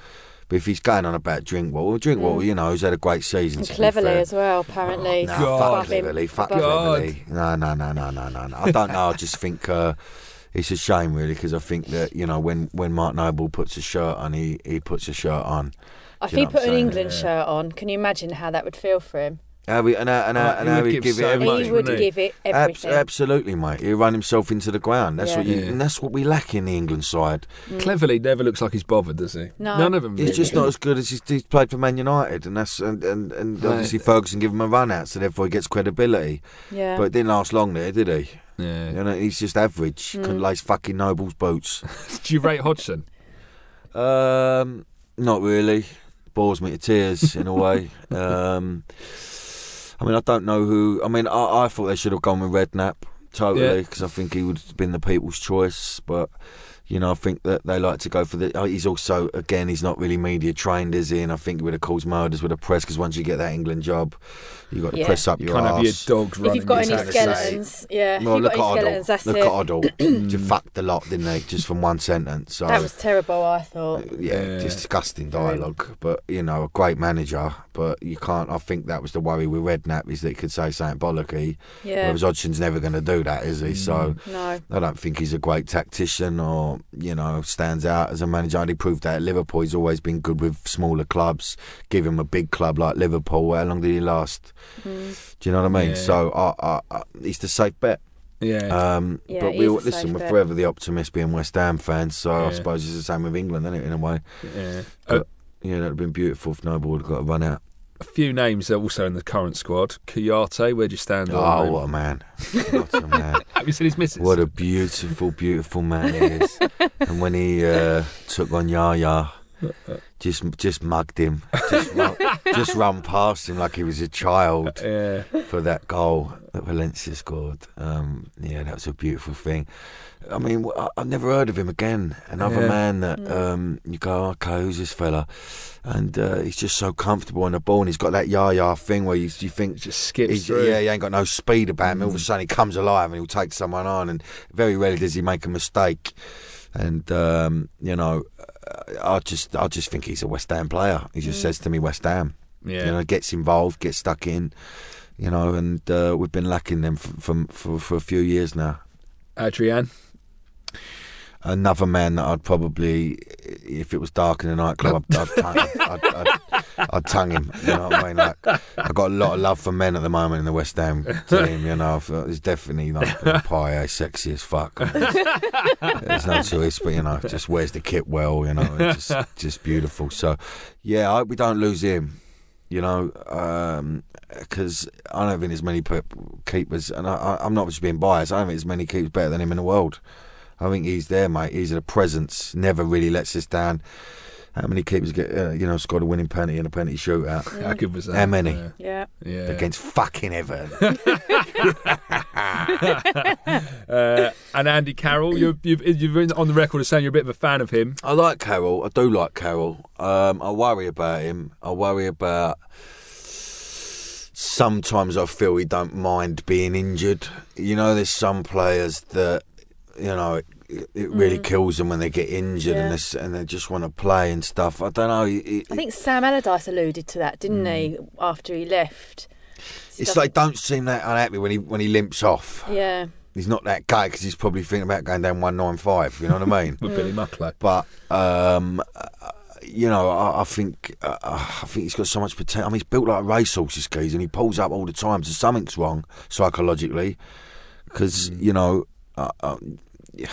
but if he's going on about Drinkwater, Drinkwater, you know, he's had a great season. and Cleverley as well, apparently. No, God. fuck Cleverley, fuck Above him. God. Cleverley. No, no, no, no, no, no, no. I don't know. I just think uh, it's a shame, really, because I think that you know when when Mark Noble puts a shirt on, he he puts a shirt on. If he put an saying? England shirt on, can you imagine how that would feel for him? How we, and how, and how, and he how would he'd give give it so everything. he would give it Abs- everything. absolutely, mate. He'd run himself into the ground. That's Yeah. what you, Yeah. and that's what we lack in the England side. Cleverley never looks like he's bothered, does he? No. None of them. He's really. just not as good as he's, he's played for Man United, and that's and and, and Right. obviously Ferguson give him a run out, so therefore he gets credibility. yeah. But it didn't last long there, did he? Yeah. You know, he's just average. Mm. Couldn't lace fucking Noble's boots. Do you rate Hodgson? Um, not really. Bores me to tears in a way. Um, I mean, I don't know who. I mean, I, I thought they should have gone with Redknapp totally Yeah. because I think he would have been the people's choice. But you know, I think that they like to go for the. oh, He's also again, he's not really media trained, is he? And I think he would have caused murders with a press because once you get that England job, you got to Yeah. press up You your can't have your arse. dogs running. if you've got any your exactly the same. skeletons, yeah. Well, if look you've at got any Hoddle. skeletons, that's Look it. at Hoddle. just fucked a lot, didn't they? Just from one sentence. So That was terrible, I thought. Uh, yeah, Yeah. disgusting dialogue. But you know, a great manager. But you can't. I think that was the worry with Redknapp is that he could say something bollocky. Yeah. Whereas Hodgson's never going to do that, is he? So mm. No. I don't think he's a great tactician or you know stands out as a manager. And he proved that at Liverpool. He's always been good with smaller clubs. Give him a big club like Liverpool. How long did he last? Mm. Do you know what I mean? Yeah. So I, I, I, he's the safe bet. Yeah. Um, Yeah, but we is all, listen. We're bet. forever the optimist, being West Ham fans. So I suppose it's the same with England, isn't it? In a way. yeah. But, Uh, yeah, that'd have been beautiful if Noble would have got a run out. A few names are also in the current squad. Kouyate, where do you stand Oh, on him? what a man! What a man! Have you seen his missus? What a beautiful, beautiful man he is. and when he uh, took on Yaya, just just mugged him, just run, just run past him like he was a child yeah. for that goal that Valencia scored. Um, yeah, that was a beautiful thing. I mean, I, have never heard of him again. Another Yeah. man that um, you go, okay, who's this fella? And uh, he's just so comfortable on the ball, and he's got that yaya thing where you, you think Just skips through. yeah, he ain't got no speed about him. All of a sudden, he comes alive and he'll take someone on. And very rarely does he make a mistake. And um, you know, uh, I just, I just think he's a West Ham player. He just says to me, West Ham. Yeah. You know, gets involved, gets stuck in. You know, and uh, we've been lacking them for, for for a few years now. Adrian. Another man that I'd probably, if it was dark in the nightclub, I'd, I'd, tongue, I'd, I'd, I'd tongue him. You know what I mean? Like, I've got a lot of love for men at the moment in the West Ham team. You know, it's definitely like a pie, sexy as fuck. There's no choice, but you know, just wears the kit well. You know, it's just just beautiful. So, yeah, I hope we don't lose him. You know, um, because I don't think there's many keepers, and I, I'm not just being biased. I don't think there's many keepers better than him in the world. I think he's there, mate. He's a presence. Never really lets us down. How many keepers get, uh, you know, scored a winning penalty in a penalty shootout? How good was that? How many? Yeah. Yeah. yeah. Against fucking Everton. Uh, and Andy Carroll, you've, you've, you've been on the record as saying you're a bit of a fan of him. I like Carroll. I do like Carroll. Um, I worry about him. I worry about. Sometimes I feel he don't mind being injured. You know, there's some players that, you know, it, it really kills them when they get injured and, they, and they just want to play and stuff. I don't know. It- it- I think Sam Allardyce alluded to that, didn't he, after he left? it's like don't seem that unhappy when he when he limps off. Yeah. He's not that guy because he's probably thinking about going down one nine five. You know what I mean? With Billi Mucklow. but um, uh, you know, I, I think uh, I think he's got so much potential. I mean, he's built like a racehorse, this geez, and he pulls up all the time. So something's wrong psychologically, because you know. Uh, uh,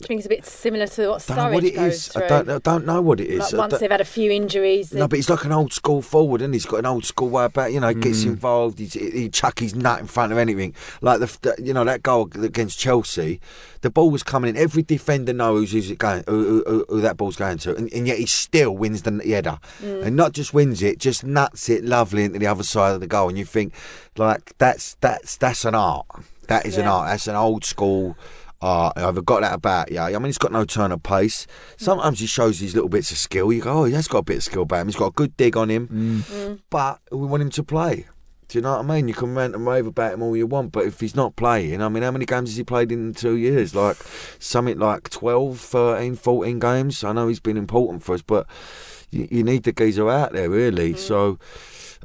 I think it's a bit similar to what don't what it goes is. through. I don't, I don't know what it is. like once they've had a few injuries, no, but he's like an old school forward, and he? has got an old school way about. You know, he gets Mm. involved. He's, he chuck his nut in front of anything. Like the, the, you know, that goal against Chelsea, the ball was coming in. Every defender knows who's it going, who, who, who that ball's going to, and, and yet he still wins the header, and not just wins it, just nuts it lovely into the other side of the goal. And you think, like that's that's that's an art. That is an art. That's an old school. Uh, I've got that about yeah. I mean, he's got no turn of pace. Sometimes he shows these little bits of skill. You go, oh, he has got a bit of skill about him. He's got a good dig on him, but we want him to play. Do you know what I mean? You can rant and rave about him all you want, but if he's not playing, I mean, how many games has he played in two years? Like something like 12, 13, 14 games. I know he's been important for us, but you, you need the geezer out there, really. So,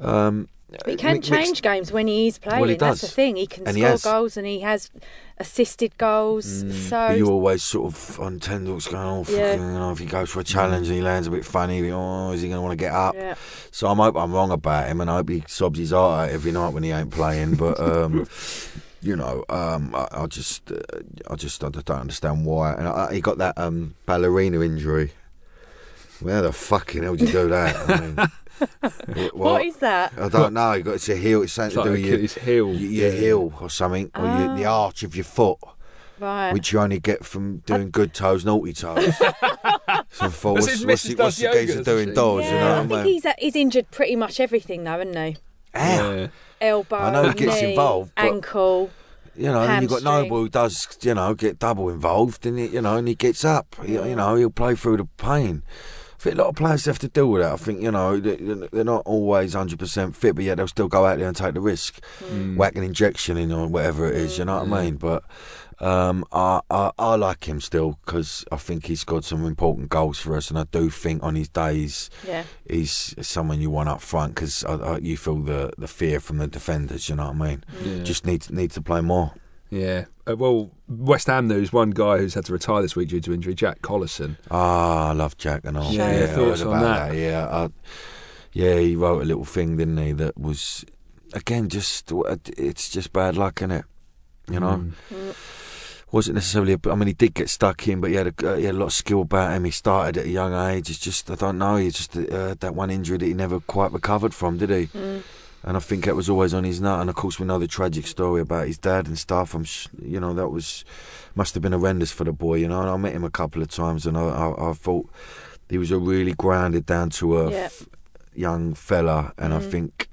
um, But he can mixed- change games when he is playing. Well, he That's the thing. He can And score has. goals and he has assisted goals. But So you always sort of on ten looks going, oh, fucking, Yeah. you know, if he goes for a challenge and he lands a bit funny, oh, is he going to want to get up? yeah. So I hope I'm wrong about him, and I hope he sobs his heart out every night when he ain't playing. But um, you know, um, I, I just, uh, I just, I just don't understand why. And I, he got that um, ballerina injury. Where the fucking hell did you do that? I mean, it- what is that? I don't know. You got it's a heel. It's something It's to like do with your, heel. your, your heel or something, or your, the Ah. arch of your foot Right. which you only get from doing good toes, naughty toes. so I thought, That's what's, what's, missus he, does what's the yoga, geezer doesn't doing doors? yeah, You know I think I mean? he's uh, he's injured pretty much everything though, isn't he? Ow. Yeah. Elbow, I know he gets knee, involved, but- ankle. You know, and you've got Hamstring. Noble who does, you know, get double involved, and he, you know, and he gets up. He, you know, he'll play through the pain. I think a lot of players have to deal with that. I think you know they- they're not always hundred percent fit, but yet they'll still go out there and take the risk, whack an injection in or whatever it is. You know what I mean? But um, I, I I like him still because I think he's scored some important goals for us, and I do think on his days Yeah. he's someone you want up front because you feel the the fear from the defenders. You know what I mean? Yeah. Just needs needs to play more. Yeah. Uh, well, West Ham news. One guy who's had to retire this week due to injury, Jack Collison. Ah, I love Jack and all. Yeah, yeah, your I thoughts on about that? Yeah, I, yeah, he wrote a little thing, didn't he? That was again just it's just bad luck, isn't it? You know, Mm. wasn't necessarily. A, I mean, he did get stuck in, but he had a uh, he had a lot of skill about him. He started at a young age. It's just I don't know. He just uh, that one injury that he never quite recovered from, did he? And I think that was always on his nut. And of course, we know the tragic story about his dad and stuff. I'm, sh- you know, that was must have been horrendous for the boy. You know, and I met him a couple of times, and I, I, I thought he was a really grounded, down to earth Yeah. young fella. And I mm. think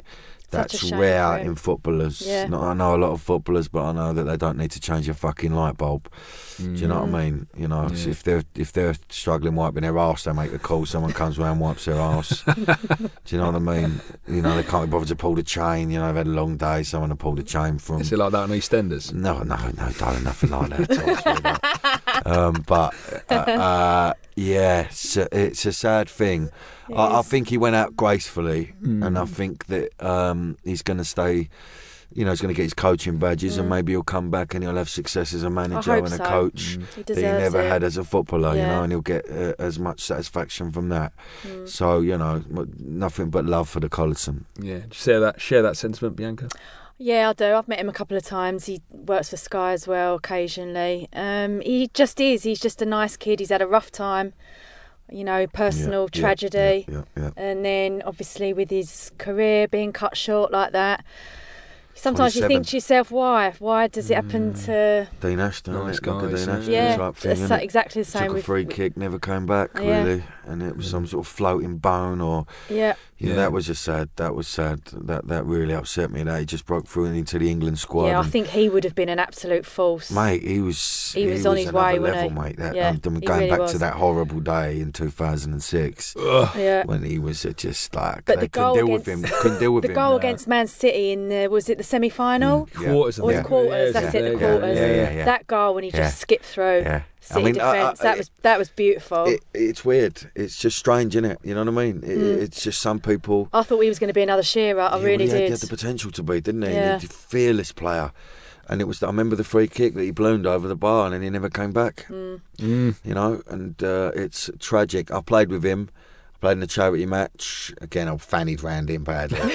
Such a that's shame rare for in footballers. Yeah. Not, I know a lot of footballers, but I know that they don't need to change a fucking light bulb. Do you know what Mm. I mean? You know, so Yeah. if they're if they're struggling wiping their arse, they make the call. Someone comes around, wipes their arse. Do you know what I mean? You know, they can't be bothered to pull the chain. You know, they've had a long day. Someone to pull the chain from. Is it like that on EastEnders? No, no, no, darling, nothing like that. at all, um, but uh, uh, yeah, it's a, it's a sad thing. I, I think he went out gracefully, and I think that um, he's going to stay. You know, he's going to get his coaching badges, and maybe he'll come back and he'll have success as a manager and a so. coach He that he never it. had as a footballer. You know, and he'll get uh, as much satisfaction from that. Mm. So you know, nothing but love for the Collison. Yeah. Do you share that share that sentiment, Bianca? Yeah, I do. I've met him a couple of times. He works for Sky as well occasionally. Um, he just is. He's just a nice kid. He's had a rough time, you know, personal Yeah, yeah, tragedy. Yeah, yeah. And then obviously with his career being cut short like that, Sometimes you think to yourself, why? Why does it happen mm. to? Dean Ashton, Nice isn't it? Like a guys, Dean Ashton Yeah, type thing, it's exactly the same Took a with. free kick, never came back Yeah. really, and it was some sort of floating bone or Yeah, yeah, Yeah. that was just sad. That was sad. That that really upset me. That he just broke through into the England squad. yeah. I think he would have been an absolute force. Mate, he was He was on his another way, wasn't level, he? mate. That, Yeah, um, I'm going really back was. to that horrible day in 2006 Yeah. when he was uh, just like But the couldn't goal deal with him. against- Couldn't deal with The him. goal no. against Man City in the, was it the semi final? Mm, yeah. Quarters, Or the quarters, Yeah, that's yeah, it, the yeah, quarters. yeah, yeah, yeah. That goal when he Yeah. just skipped through Yeah. City I mean, I- I- defence, that was that was beautiful. It, it's weird. It's just strange, isn't it? You know what I mean? It, It's just some people. I thought he was going to be another Shearer. I Yeah, really well, he had, he had the potential to be, didn't he? Yeah. He's a fearless player. And it was. I remember the free kick that he ballooned over the bar, and then he never came back. Mm. Mm. You know, and uh, it's tragic. I played with him. I played in a charity match. Again, I fannied round him badly.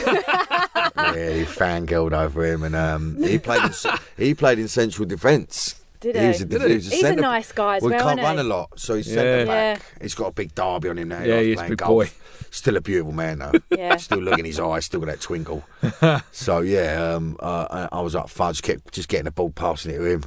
really fangirled over him, and um, he played. In, he played in central defence. Did he? he? Was a, Did he he? was a He's a nice guy as well, he well, can't isn't run he? a lot, so he's Yeah. centre back. Yeah. He's got a big derby on him now. Yeah, He's he is a playing big golf. boy. Still a beautiful man though. Yeah. Still look in his eyes, still got that twinkle. so yeah, um, uh, I I was up front, just, kept, just getting the ball passing it to him.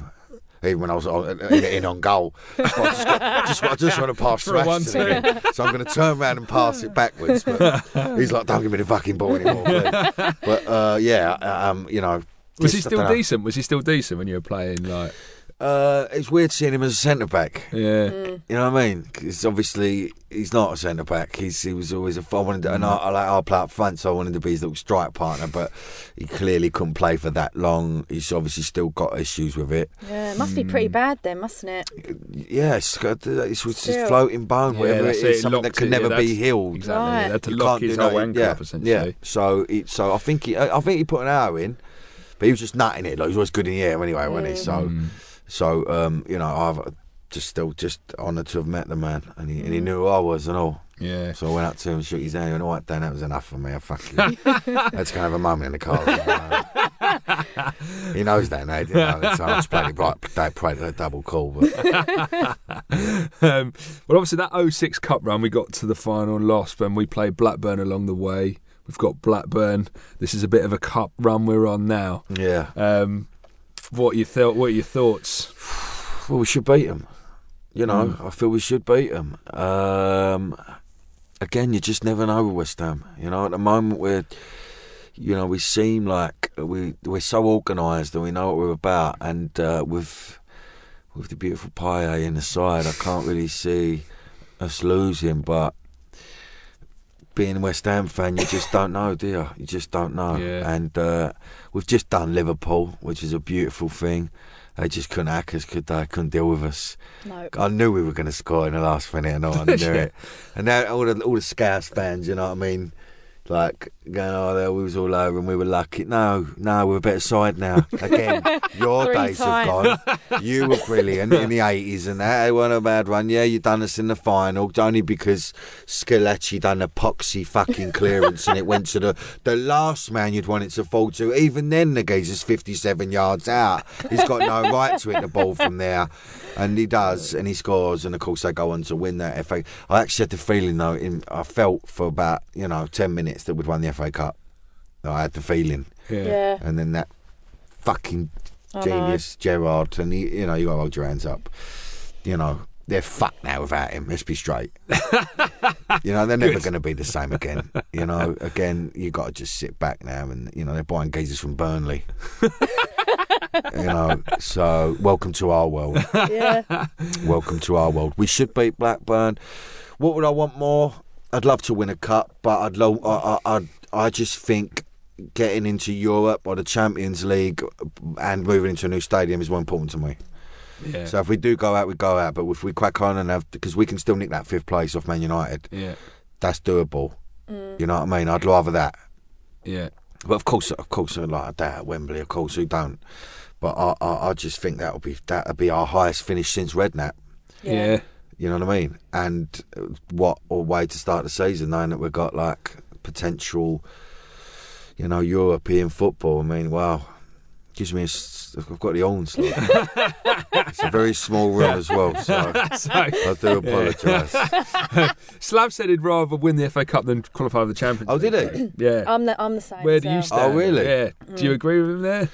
Even when I was on, in, in on goal, just, I just, got- just, I just want to pass For a Thrash to him. So I'm going to turn around and pass it backwards. But he's like, "Don't give me the fucking ball anymore." please." But uh, yeah, um, you know, Was he just- I still dunno. decent? Was he still decent when you were playing? Like, Uh, it's weird seeing him as a centre back. yeah, Mm. You know what I mean? Because obviously he's not a centre back. He's he was always a. I wanted to, and I, I like I play up front, so I wanted to be his little strike partner. But he clearly couldn't play for that long. He's obviously still got issues with it. Yeah, it must be pretty bad then, mustn't it? Yeah, it's it's, it's Still. floating bone, Yeah, whatever it that's is, it, it something that can it, never yeah, be healed. exactly. Right. They had to You lock his do whole ankle yeah, up essentially. Yeah, so he, so I think he, I I think he put an hour in, but he was just nutting it. Like he was always good in the air anyway, wasn't he? So, Mm. So um, you know, I've just still just honoured to have met the man, and he, and he knew who I was and all. Yeah. So I went up to him, shook his hand, and all right, Dan, that was enough for me. I fucking let's go have a moment in the car. he knows that now, you know, so I just played it right. They played a double call, but um, well, obviously that 06 Cup run, we got to the final and lost when we played Blackburn along the way. We've got Blackburn. This is a bit of a cup run we're on now. yeah. Um, what you thought? What are your thoughts? Well, we should beat them. You know, Mm. I feel we should beat them. Um, again, you just never know with West Ham. You know, at the moment we're, you know, we seem like we we're so organised and we know what we're about, and uh, with with the beautiful Payet in the side, I can't really see us losing. But being a West Ham fan, you just don't know, do you? You just don't know. Yeah. And uh, we've just done Liverpool, which is a beautiful thing. They just couldn't hack us, could they? Couldn't deal with us. No. I knew we were going to score in the last minute, and I knew it. And now all the all the Scouse fans, you know what I mean? Like going, oh, there we was all over, and we were lucky. No, no, we're a better side now. Again, your days have gone. You were brilliant in the eighties, and that it wasn't a bad run. Yeah, you done us in the final only because Scaloni done epoxy fucking clearance, and it went to the the last man you'd want it to fall to. Even then, the geezer's fifty-seven yards out. He's got no right to hit the ball from there. And he does, and he scores, and of course they go on to win that FA. I actually had the feeling though, in, I felt for about you know ten minutes that we'd won the FA Cup. I had the feeling, Yeah. and then that fucking I know. genius Gerrard, and he, you know you got to hold your hands up. You know they're fucked now without him. Let's be straight. you know they're never going to be the same again. You know, again you got to just sit back now, and you know they're buying geezers from Burnley. you know, so welcome to our world. Yeah. Welcome to our world. We should beat Blackburn. What would I want more? I'd love to win a cup, but I'd lo- I, I, I, I just think getting into Europe or the Champions League and moving into a new stadium is more important to me. Yeah. So if we do go out, we go out. But if we crack on and have, because we can still nick that fifth place off Man United, yeah. that's doable. Mm. You know what I mean? I'd rather that. Yeah. But of course, of course, I like that at Wembley. Of course, who don't? But I, I, I just think that'll be that'll be our highest finish since Redknapp. Yeah. You know what I mean? And uh, what a way to start the season, knowing that we've got like potential, you know, European football. I mean, wow, gives me a. s- I've got the onslaught. it's a very small room as well, so So, I do apologise. Slav said he'd rather win the FA Cup than qualify for the Champions Oh, did he? Yeah. I'm the I'm the same. Where as do you well. stand? Oh, really? Yeah. Do you agree with him there?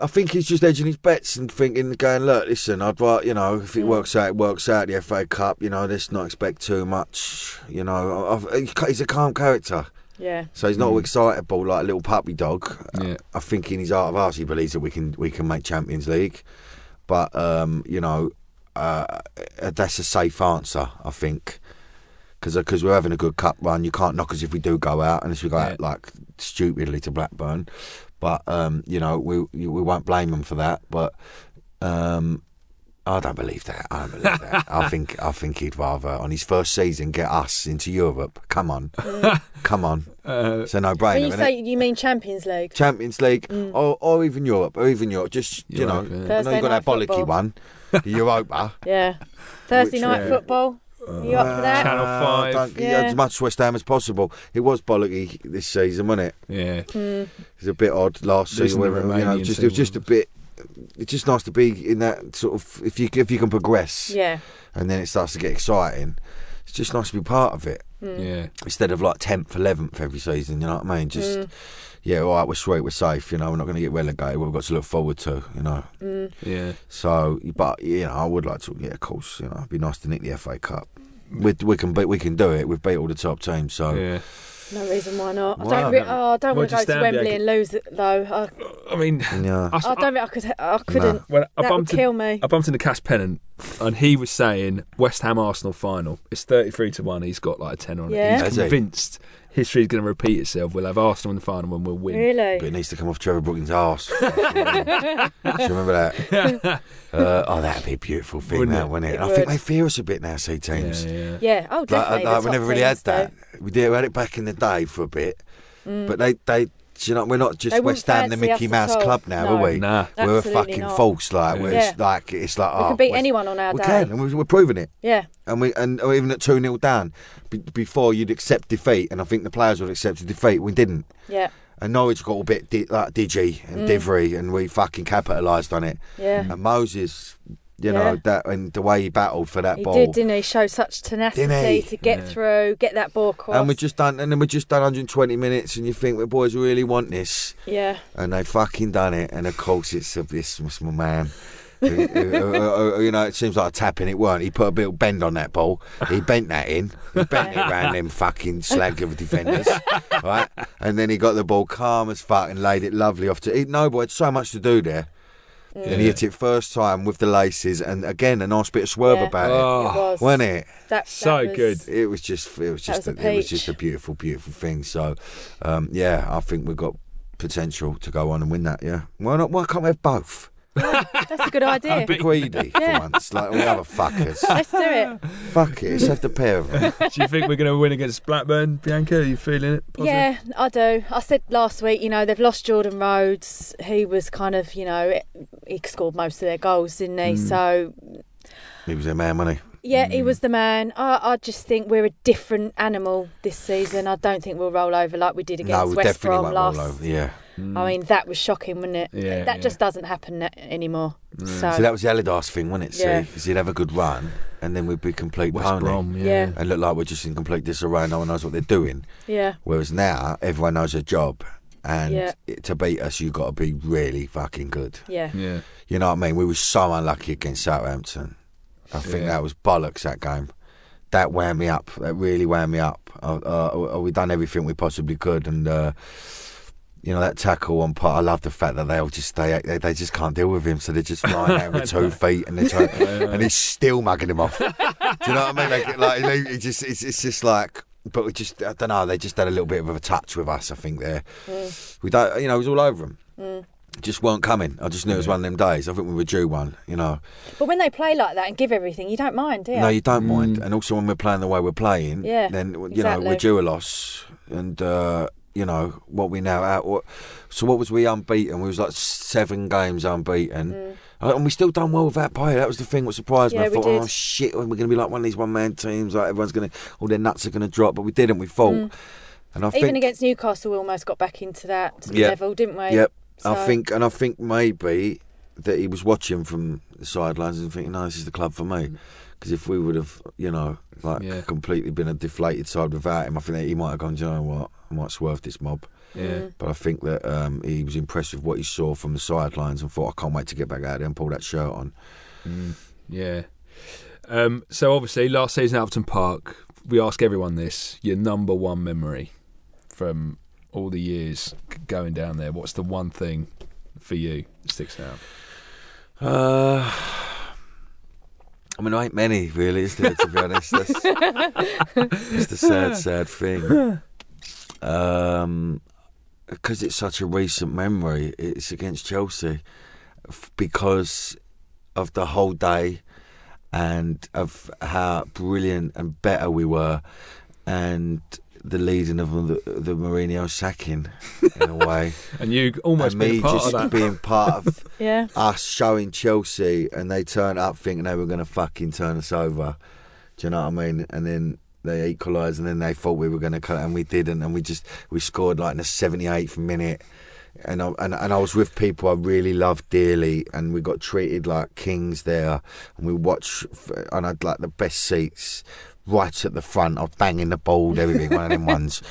I think he's just edging his bets and thinking, going, look, listen, I'd rather, you know, if it mm. works out, it works out. The FA Cup, you know, let's not expect too much. You know, I've, he's a calm character, Yeah. so he's not mm. excitable like a little puppy dog. Uh, yeah. I think in his heart of hearts, he believes that we can we can make Champions League, but um, you know, uh, uh that's a safe answer, I think. Because uh, we're having a good cup run, you can't knock us if we do go out, unless we go Yeah. out like stupidly to Blackburn. But um, you know, we we won't blame them for that. But um, I don't believe that. I don't believe that. I think I think he'd rather on his first season get us into Europe. Come on, come on. Uh, It's a no When brainer. you say you mean Champions League? Champions League or, or even Europe or even Europe. Just you know, Europe, yeah. I know you've got that bollocky one, the Europa. Yeah. Thursday Which, night uh, football. Are you up for that? Channel Uh, five. don't- Yeah. As much West Ham as possible. It was bollocky this season, wasn't it? yeah. It was a bit odd last Losing season. where, you know, Romanian just it was just a bit. It's just nice to be in that sort of if you if you can progress Yeah. and then it starts to get exciting. It's just nice to be part of it Hmm. Yeah. instead of like tenth, eleventh every season. You know what I mean? Just hmm. yeah, all right, we're sweet, we're safe. You know, we're not going to get relegated. We've got to look forward to. You know. Hmm. Yeah. So, but you know, I would like to. Yeah, of course. You know, it'd be nice to nick the FA Cup. We, we can beat we can do it. We've beat all the top teams. So Yeah. No reason why not. I don't. Re- oh, I don't want to go to Wembley and lose it though. I, I mean, yeah. I, I don't think I could. I couldn't. when I that would bumped, kill in, me. I bumped into Cass Pennant, and he was saying West Ham Arsenal final. It's thirty-three to one. He's got like a ten on Yeah. it. Has He's he? convinced history's going to repeat itself. We'll have Arsenal in the final and we'll win. Really? But it needs to come off Trevor Brooking's arse. Do you remember that? Uh, oh, that'd be a beautiful thing, Wouldn't that, it? wouldn't it? It I think they fear us a bit now, see teams. yeah. Yeah. Oh, Like, definitely. like, the we top never really had teams do. that. We did we had it back in the day for a bit, but they they. Do You know, we're not just Mm. They wouldn't West Ham, the Mickey Mouse club now, No. are we? Nah. We're a Absolutely fucking not. false, like where it's Yeah. like it's like We oh, can beat West- anyone on our We day. can, and we- we're proving it. Yeah. And we and or even at two 0 down, be, before you'd accept defeat, and I think the players would accept defeat. We didn't. Yeah. And Norwich got a bit di- like digi Mm. and divry, and we fucking capitalised on it. Yeah. And Moses, you Yeah. know that, and the way he battled for that He ball. He did, didn't he? Show such tenacity to get through, get that ball across. and we just done, and then we just done 120 minutes, and you think the boys really want this, yeah. and they fucking done it. And of course, it's a this small man. who- who- who- who- you know, it seems like a tapping. It weren't. He put a bit of bend on that ball. He bent that in. He bent it around them fucking slag of defenders, right? And then he got the ball calm as fuck and laid it lovely off to. He, Noble had so much to do there. And he hit it first time with the laces, and again a nice bit of swerve Yeah. about It Oh, was. it, wasn't it? That, So that was- good. It was just, it was That just, was a, a it was just a beautiful, beautiful thing. So, um, yeah, I think we've got potential to go on and win that. Yeah, why not? Why can't we have both? That's a good idea. Be greedy Yeah. for once, like all the other fuckers. Let's do it. Fuck it, let's have the pair of them. Do you think we're going to win against Blackburn, Bianca? Are you feeling it? Positive? Yeah, I do. I said last week, you know, they've lost Jordan Rhodes. He was kind of, you know, he scored most of their goals, didn't he? Mm. So, He was their man, wasn't he? yeah, he mm. was the man. I, I just think we're a different animal this season. I don't think we'll roll over like we did against no, we West definitely Brom won't last. roll over. Yeah. I mean, that was shocking, wasn't it? Yeah, that yeah. just doesn't happen na- anymore. So, So that was the Allardyce thing, wasn't it? See, Yeah. because he'd have a good run, and then we'd be complete West pony. Brom, yeah. Yeah. And look like we're just in complete disarray. No one knows what they're doing. yeah, Whereas now, everyone knows their job. And Yeah. it- to beat us, you've got to be really fucking good. yeah, Yeah. You know what I mean? We were so unlucky against Southampton. I think Yeah. that was bollocks, that game. That wound me up. That really wound me up. Uh, uh, we done everything we possibly could. And, uh, you know, that tackle on part. I love the fact that they all just, they, they, they just can't deal with him. So they're just flying out with two feet and they're trying, and he's still mugging him off. Do you know what I mean? Like, like he just, it's, it's just like, but we just, I don't know, they just had a little bit of a touch with us, I think, there. Mm. We don't, you know, it was all over them. Mm. Just weren't coming. I just knew it was one of them days. I think we were due one, you know. But when they play like that and give everything, you don't mind, do you? No, you don't mind. Mm. And also when we're playing the way we're playing, Yeah, then you know we're due a loss, and uh, you know what we now out. What, so what was we unbeaten? We was like seven games unbeaten, Uh, and we still done well with that play. That was the thing. What surprised Mm. Yeah, me. I we thought, oh shit, we're going to be like one of these one man teams. Like everyone's going to, all their nuts are going to drop. But we didn't. We fought, and I Mm. Even think against Newcastle, we almost got back into that Yeah. level, didn't we? Yep. So, I think, and I think maybe that he was watching from the sidelines and thinking, "No, this is the club for me." Because if we would have, you know, like Yeah. completely been a deflated side without him, I think that he might have gone. "Do you know what? I might swerve this mob. Yeah. But I think that um, he was impressed with what he saw from the sidelines and thought, I can't wait to get back out there and pull that shirt on. Mm, yeah. Um, so obviously, last season at Upton Park, we ask everyone this: your number one memory from all the years going down there. What's the one thing for you that sticks out? Uh, I mean, there ain't many, really, is there, to be honest? That's, it's the sad, sad thing. Um, because it's such a recent memory, it's against Chelsea. Because of the whole day and of how brilliant and better we were and the leading of the, the Mourinho sacking, in a way. And you almost and me part just being part of yeah. us showing Chelsea and they turned up thinking they were going to fucking turn us over. Do you know what I mean? And then they equalised and then they thought we were going to cut and we didn't and we just we scored like in the 78th minute. And I, and, and I was with people I really loved dearly and we got treated like kings there and we watched and I'd like the best seats right at the front I was banging the ball everything one of them ones.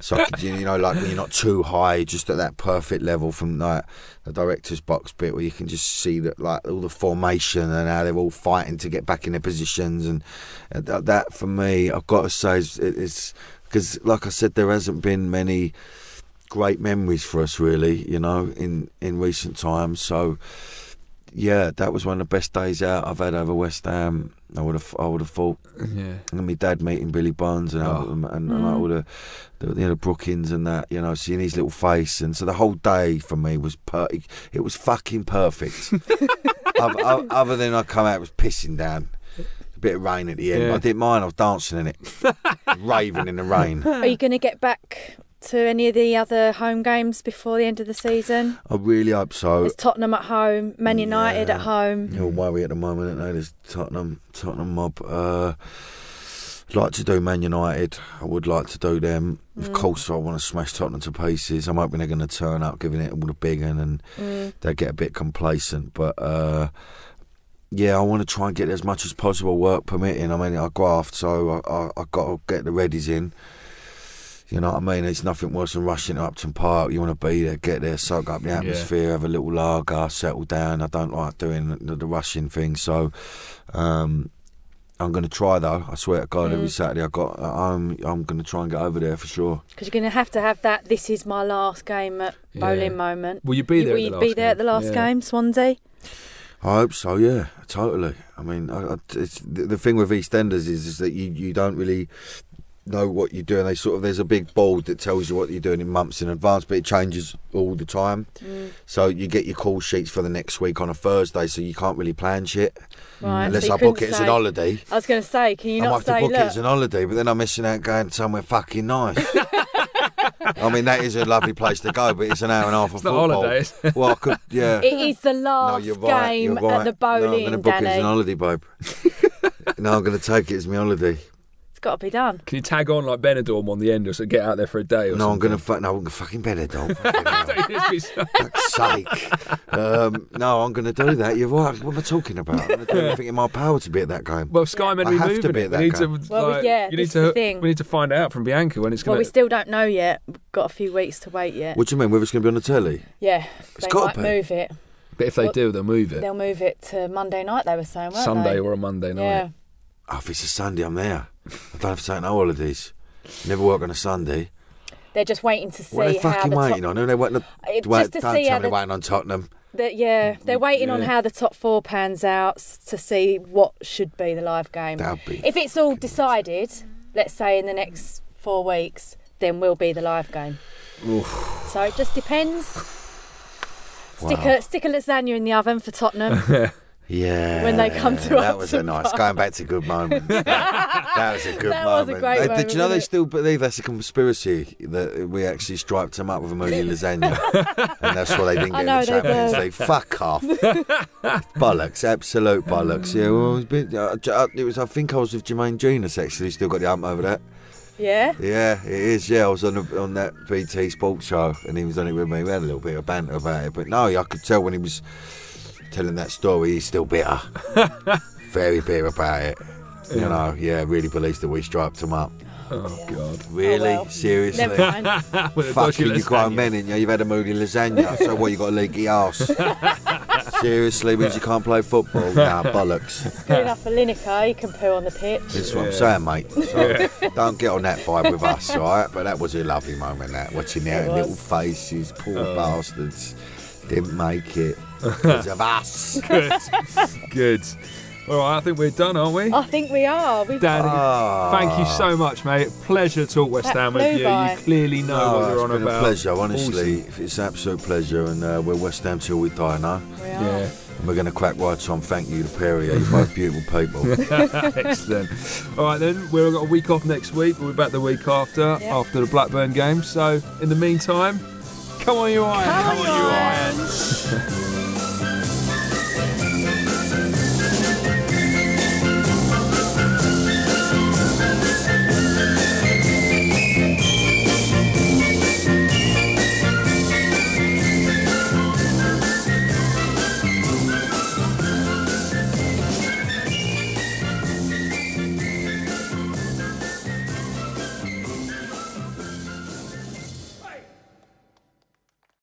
So could, you know like when you're not too high just at that perfect level from like the director's box bit where you can just see that like all the formation and how they're all fighting to get back in their positions. And uh, that, for me I've got to say is it's because like I said there hasn't been many great memories for us really you know in in recent times. So yeah that was one of the best days out I've had over West Ham I would have I would have thought Yeah. and my dad meeting Billy Bonds and Oh. Albert and, and, mm. all the, the you know Brookings and that you know seeing his little face and so the whole day for me was per- it was fucking perfect. other, other- other than I come out it was pissing down. A bit of rain at the end. Yeah. I didn't mind. I was dancing in it, raving in the rain. Are you going to get back to any of the other home games before the end of the season? I really hope so. It's Tottenham at home, Man United Yeah. at home. You're worry at the moment, aren't they? There's Tottenham, Tottenham mob. Uh, I'd like to do Man United. I would like to do them. Of course, I want to smash Tottenham to pieces. I'm hoping they're going to turn up, giving it all the big one, and they get a bit complacent. But uh, yeah, I want to try and get as much as possible, work permitting. I mean, I graft, so I, I, I got to get the readies in. You know what I mean? It's nothing worse than rushing to Upton Park. You want to be there, get there, soak up the atmosphere, have a little lager, settle down. I don't like doing the, the rushing thing, so um, I'm going to try though. I swear to God, every Saturday I got at home, I'm going to try and get over there for sure. Because you're going to have to have that. This is my last game at Yeah. Boleyn moment. Will you be there? Will at you the be last there at the game? last Yeah. game, Swansea? I hope so. Yeah, totally. I mean, I, I, it's, the, the thing with EastEnders is, is that you, you don't really know what you're doing. They sort of there's a big board that tells you what you're doing in months in advance, but it changes all the time. Mm. So you get your call sheets for the next week on a Thursday, so you can't really plan shit Right. unless so I book couldn't it as say- an holiday. I was going to say, can you I might not have to book look, it as an holiday, but then I'm missing out going somewhere fucking nice. I mean, that is a lovely place to go, but it's an hour and a half of It's not football. holiday, is? Well, I could, yeah. it is the no, last you're right. game you're right. at the no, I'm going to book it as Danny. an holiday, babe. no, I'm going to take it as my holiday. It's got to be done. Can you tag on like Benidorm on the end, or so get out there for a day? Or No, I'm going to something? fuck. No, I'm gonna fucking Benidorm. Fucking hell. Don't you just be so- fuck's sake. Um, no, I'm going to do that. You're right. What am I talking about? I'm going to do everything in my power to be at that game. Well, Sky meant I to be have to be it. at We that need to. Well, like, yeah, you need to. the thing. We need to find out from Bianca when it's Well, going we to. still don't know yet. We've got a few weeks to wait yet. What do you mean? Whether it's going to be on the telly? yeah, they gotta might move it. But if they Well, do, they'll move it. They'll move it to Monday night. They were saying, weren't Sunday they? or a Monday night. yeah. Oh, if it's a Sunday, I'm there. I don't have to take no holidays. Never work on a Sunday. They're just waiting to see What are they how fucking the waiting top, on? Who they waiting? It- wait, just to don't see tell how me the- waiting on Tottenham. the- yeah, they're waiting on how the top four pans out to see what should be the live game. If it's all decided, let's say in the next four weeks, then will be the live game. So it just depends. Stick Wow. a stick a lasagna in the oven for Tottenham. Yeah. When they come to us. That was a nice. Going back to good moment. that was a good That was moment. a great They- moment, Did you know they still believe that's a conspiracy that we actually striped them up with a movie lasagna, and that's why they didn't I get know the they Champions. League. Fuck off. bollocks, absolute bollocks. Yeah, well, it was, bit- uh, uh, it was. I think I was with Jermaine Jenas actually. Still got the hump over that. Yeah. Yeah, it is. Yeah, I was on the, on that BT Sports show, and he was on it with me. We had a little bit of banter about it, but no, I could tell when he was telling that story, he's still bitter, very bitter about it. You know, yeah, really believes that we striped him up. Oh God. Oh, really, well. seriously. Never mind. With a dodgy Fucking you grown lasagna. men, in you. You've had a moody lasagna, so what? You got a leaky ass? Seriously, means you can't play football? Nah, bollocks. Good enough for Lineker. He can poo on the pitch. That's what I'm saying, mate. So don't get on that vibe with us, all right? But that was a lovely moment, that watching their It was. little faces, poor Oh. bastards, didn't make it because of us. Good. Good. All right, I think we're done, aren't we? I think we are. We've Danny, Ah. thank you so much, mate. Pleasure to talk West That Ham with flew you. by. You clearly know No, what you're it's on been about. a pleasure, honestly. It's an absolute pleasure, and uh, we're West Ham till we die, no? we are. Yeah, And we're going to crack right on. Thank you, to pair of you. You're both beautiful people. excellent. All right, then we've got a week off next week. We'll be back the week after, Yep. after the Blackburn game. So, in the meantime, come on, you Iron. Come on, you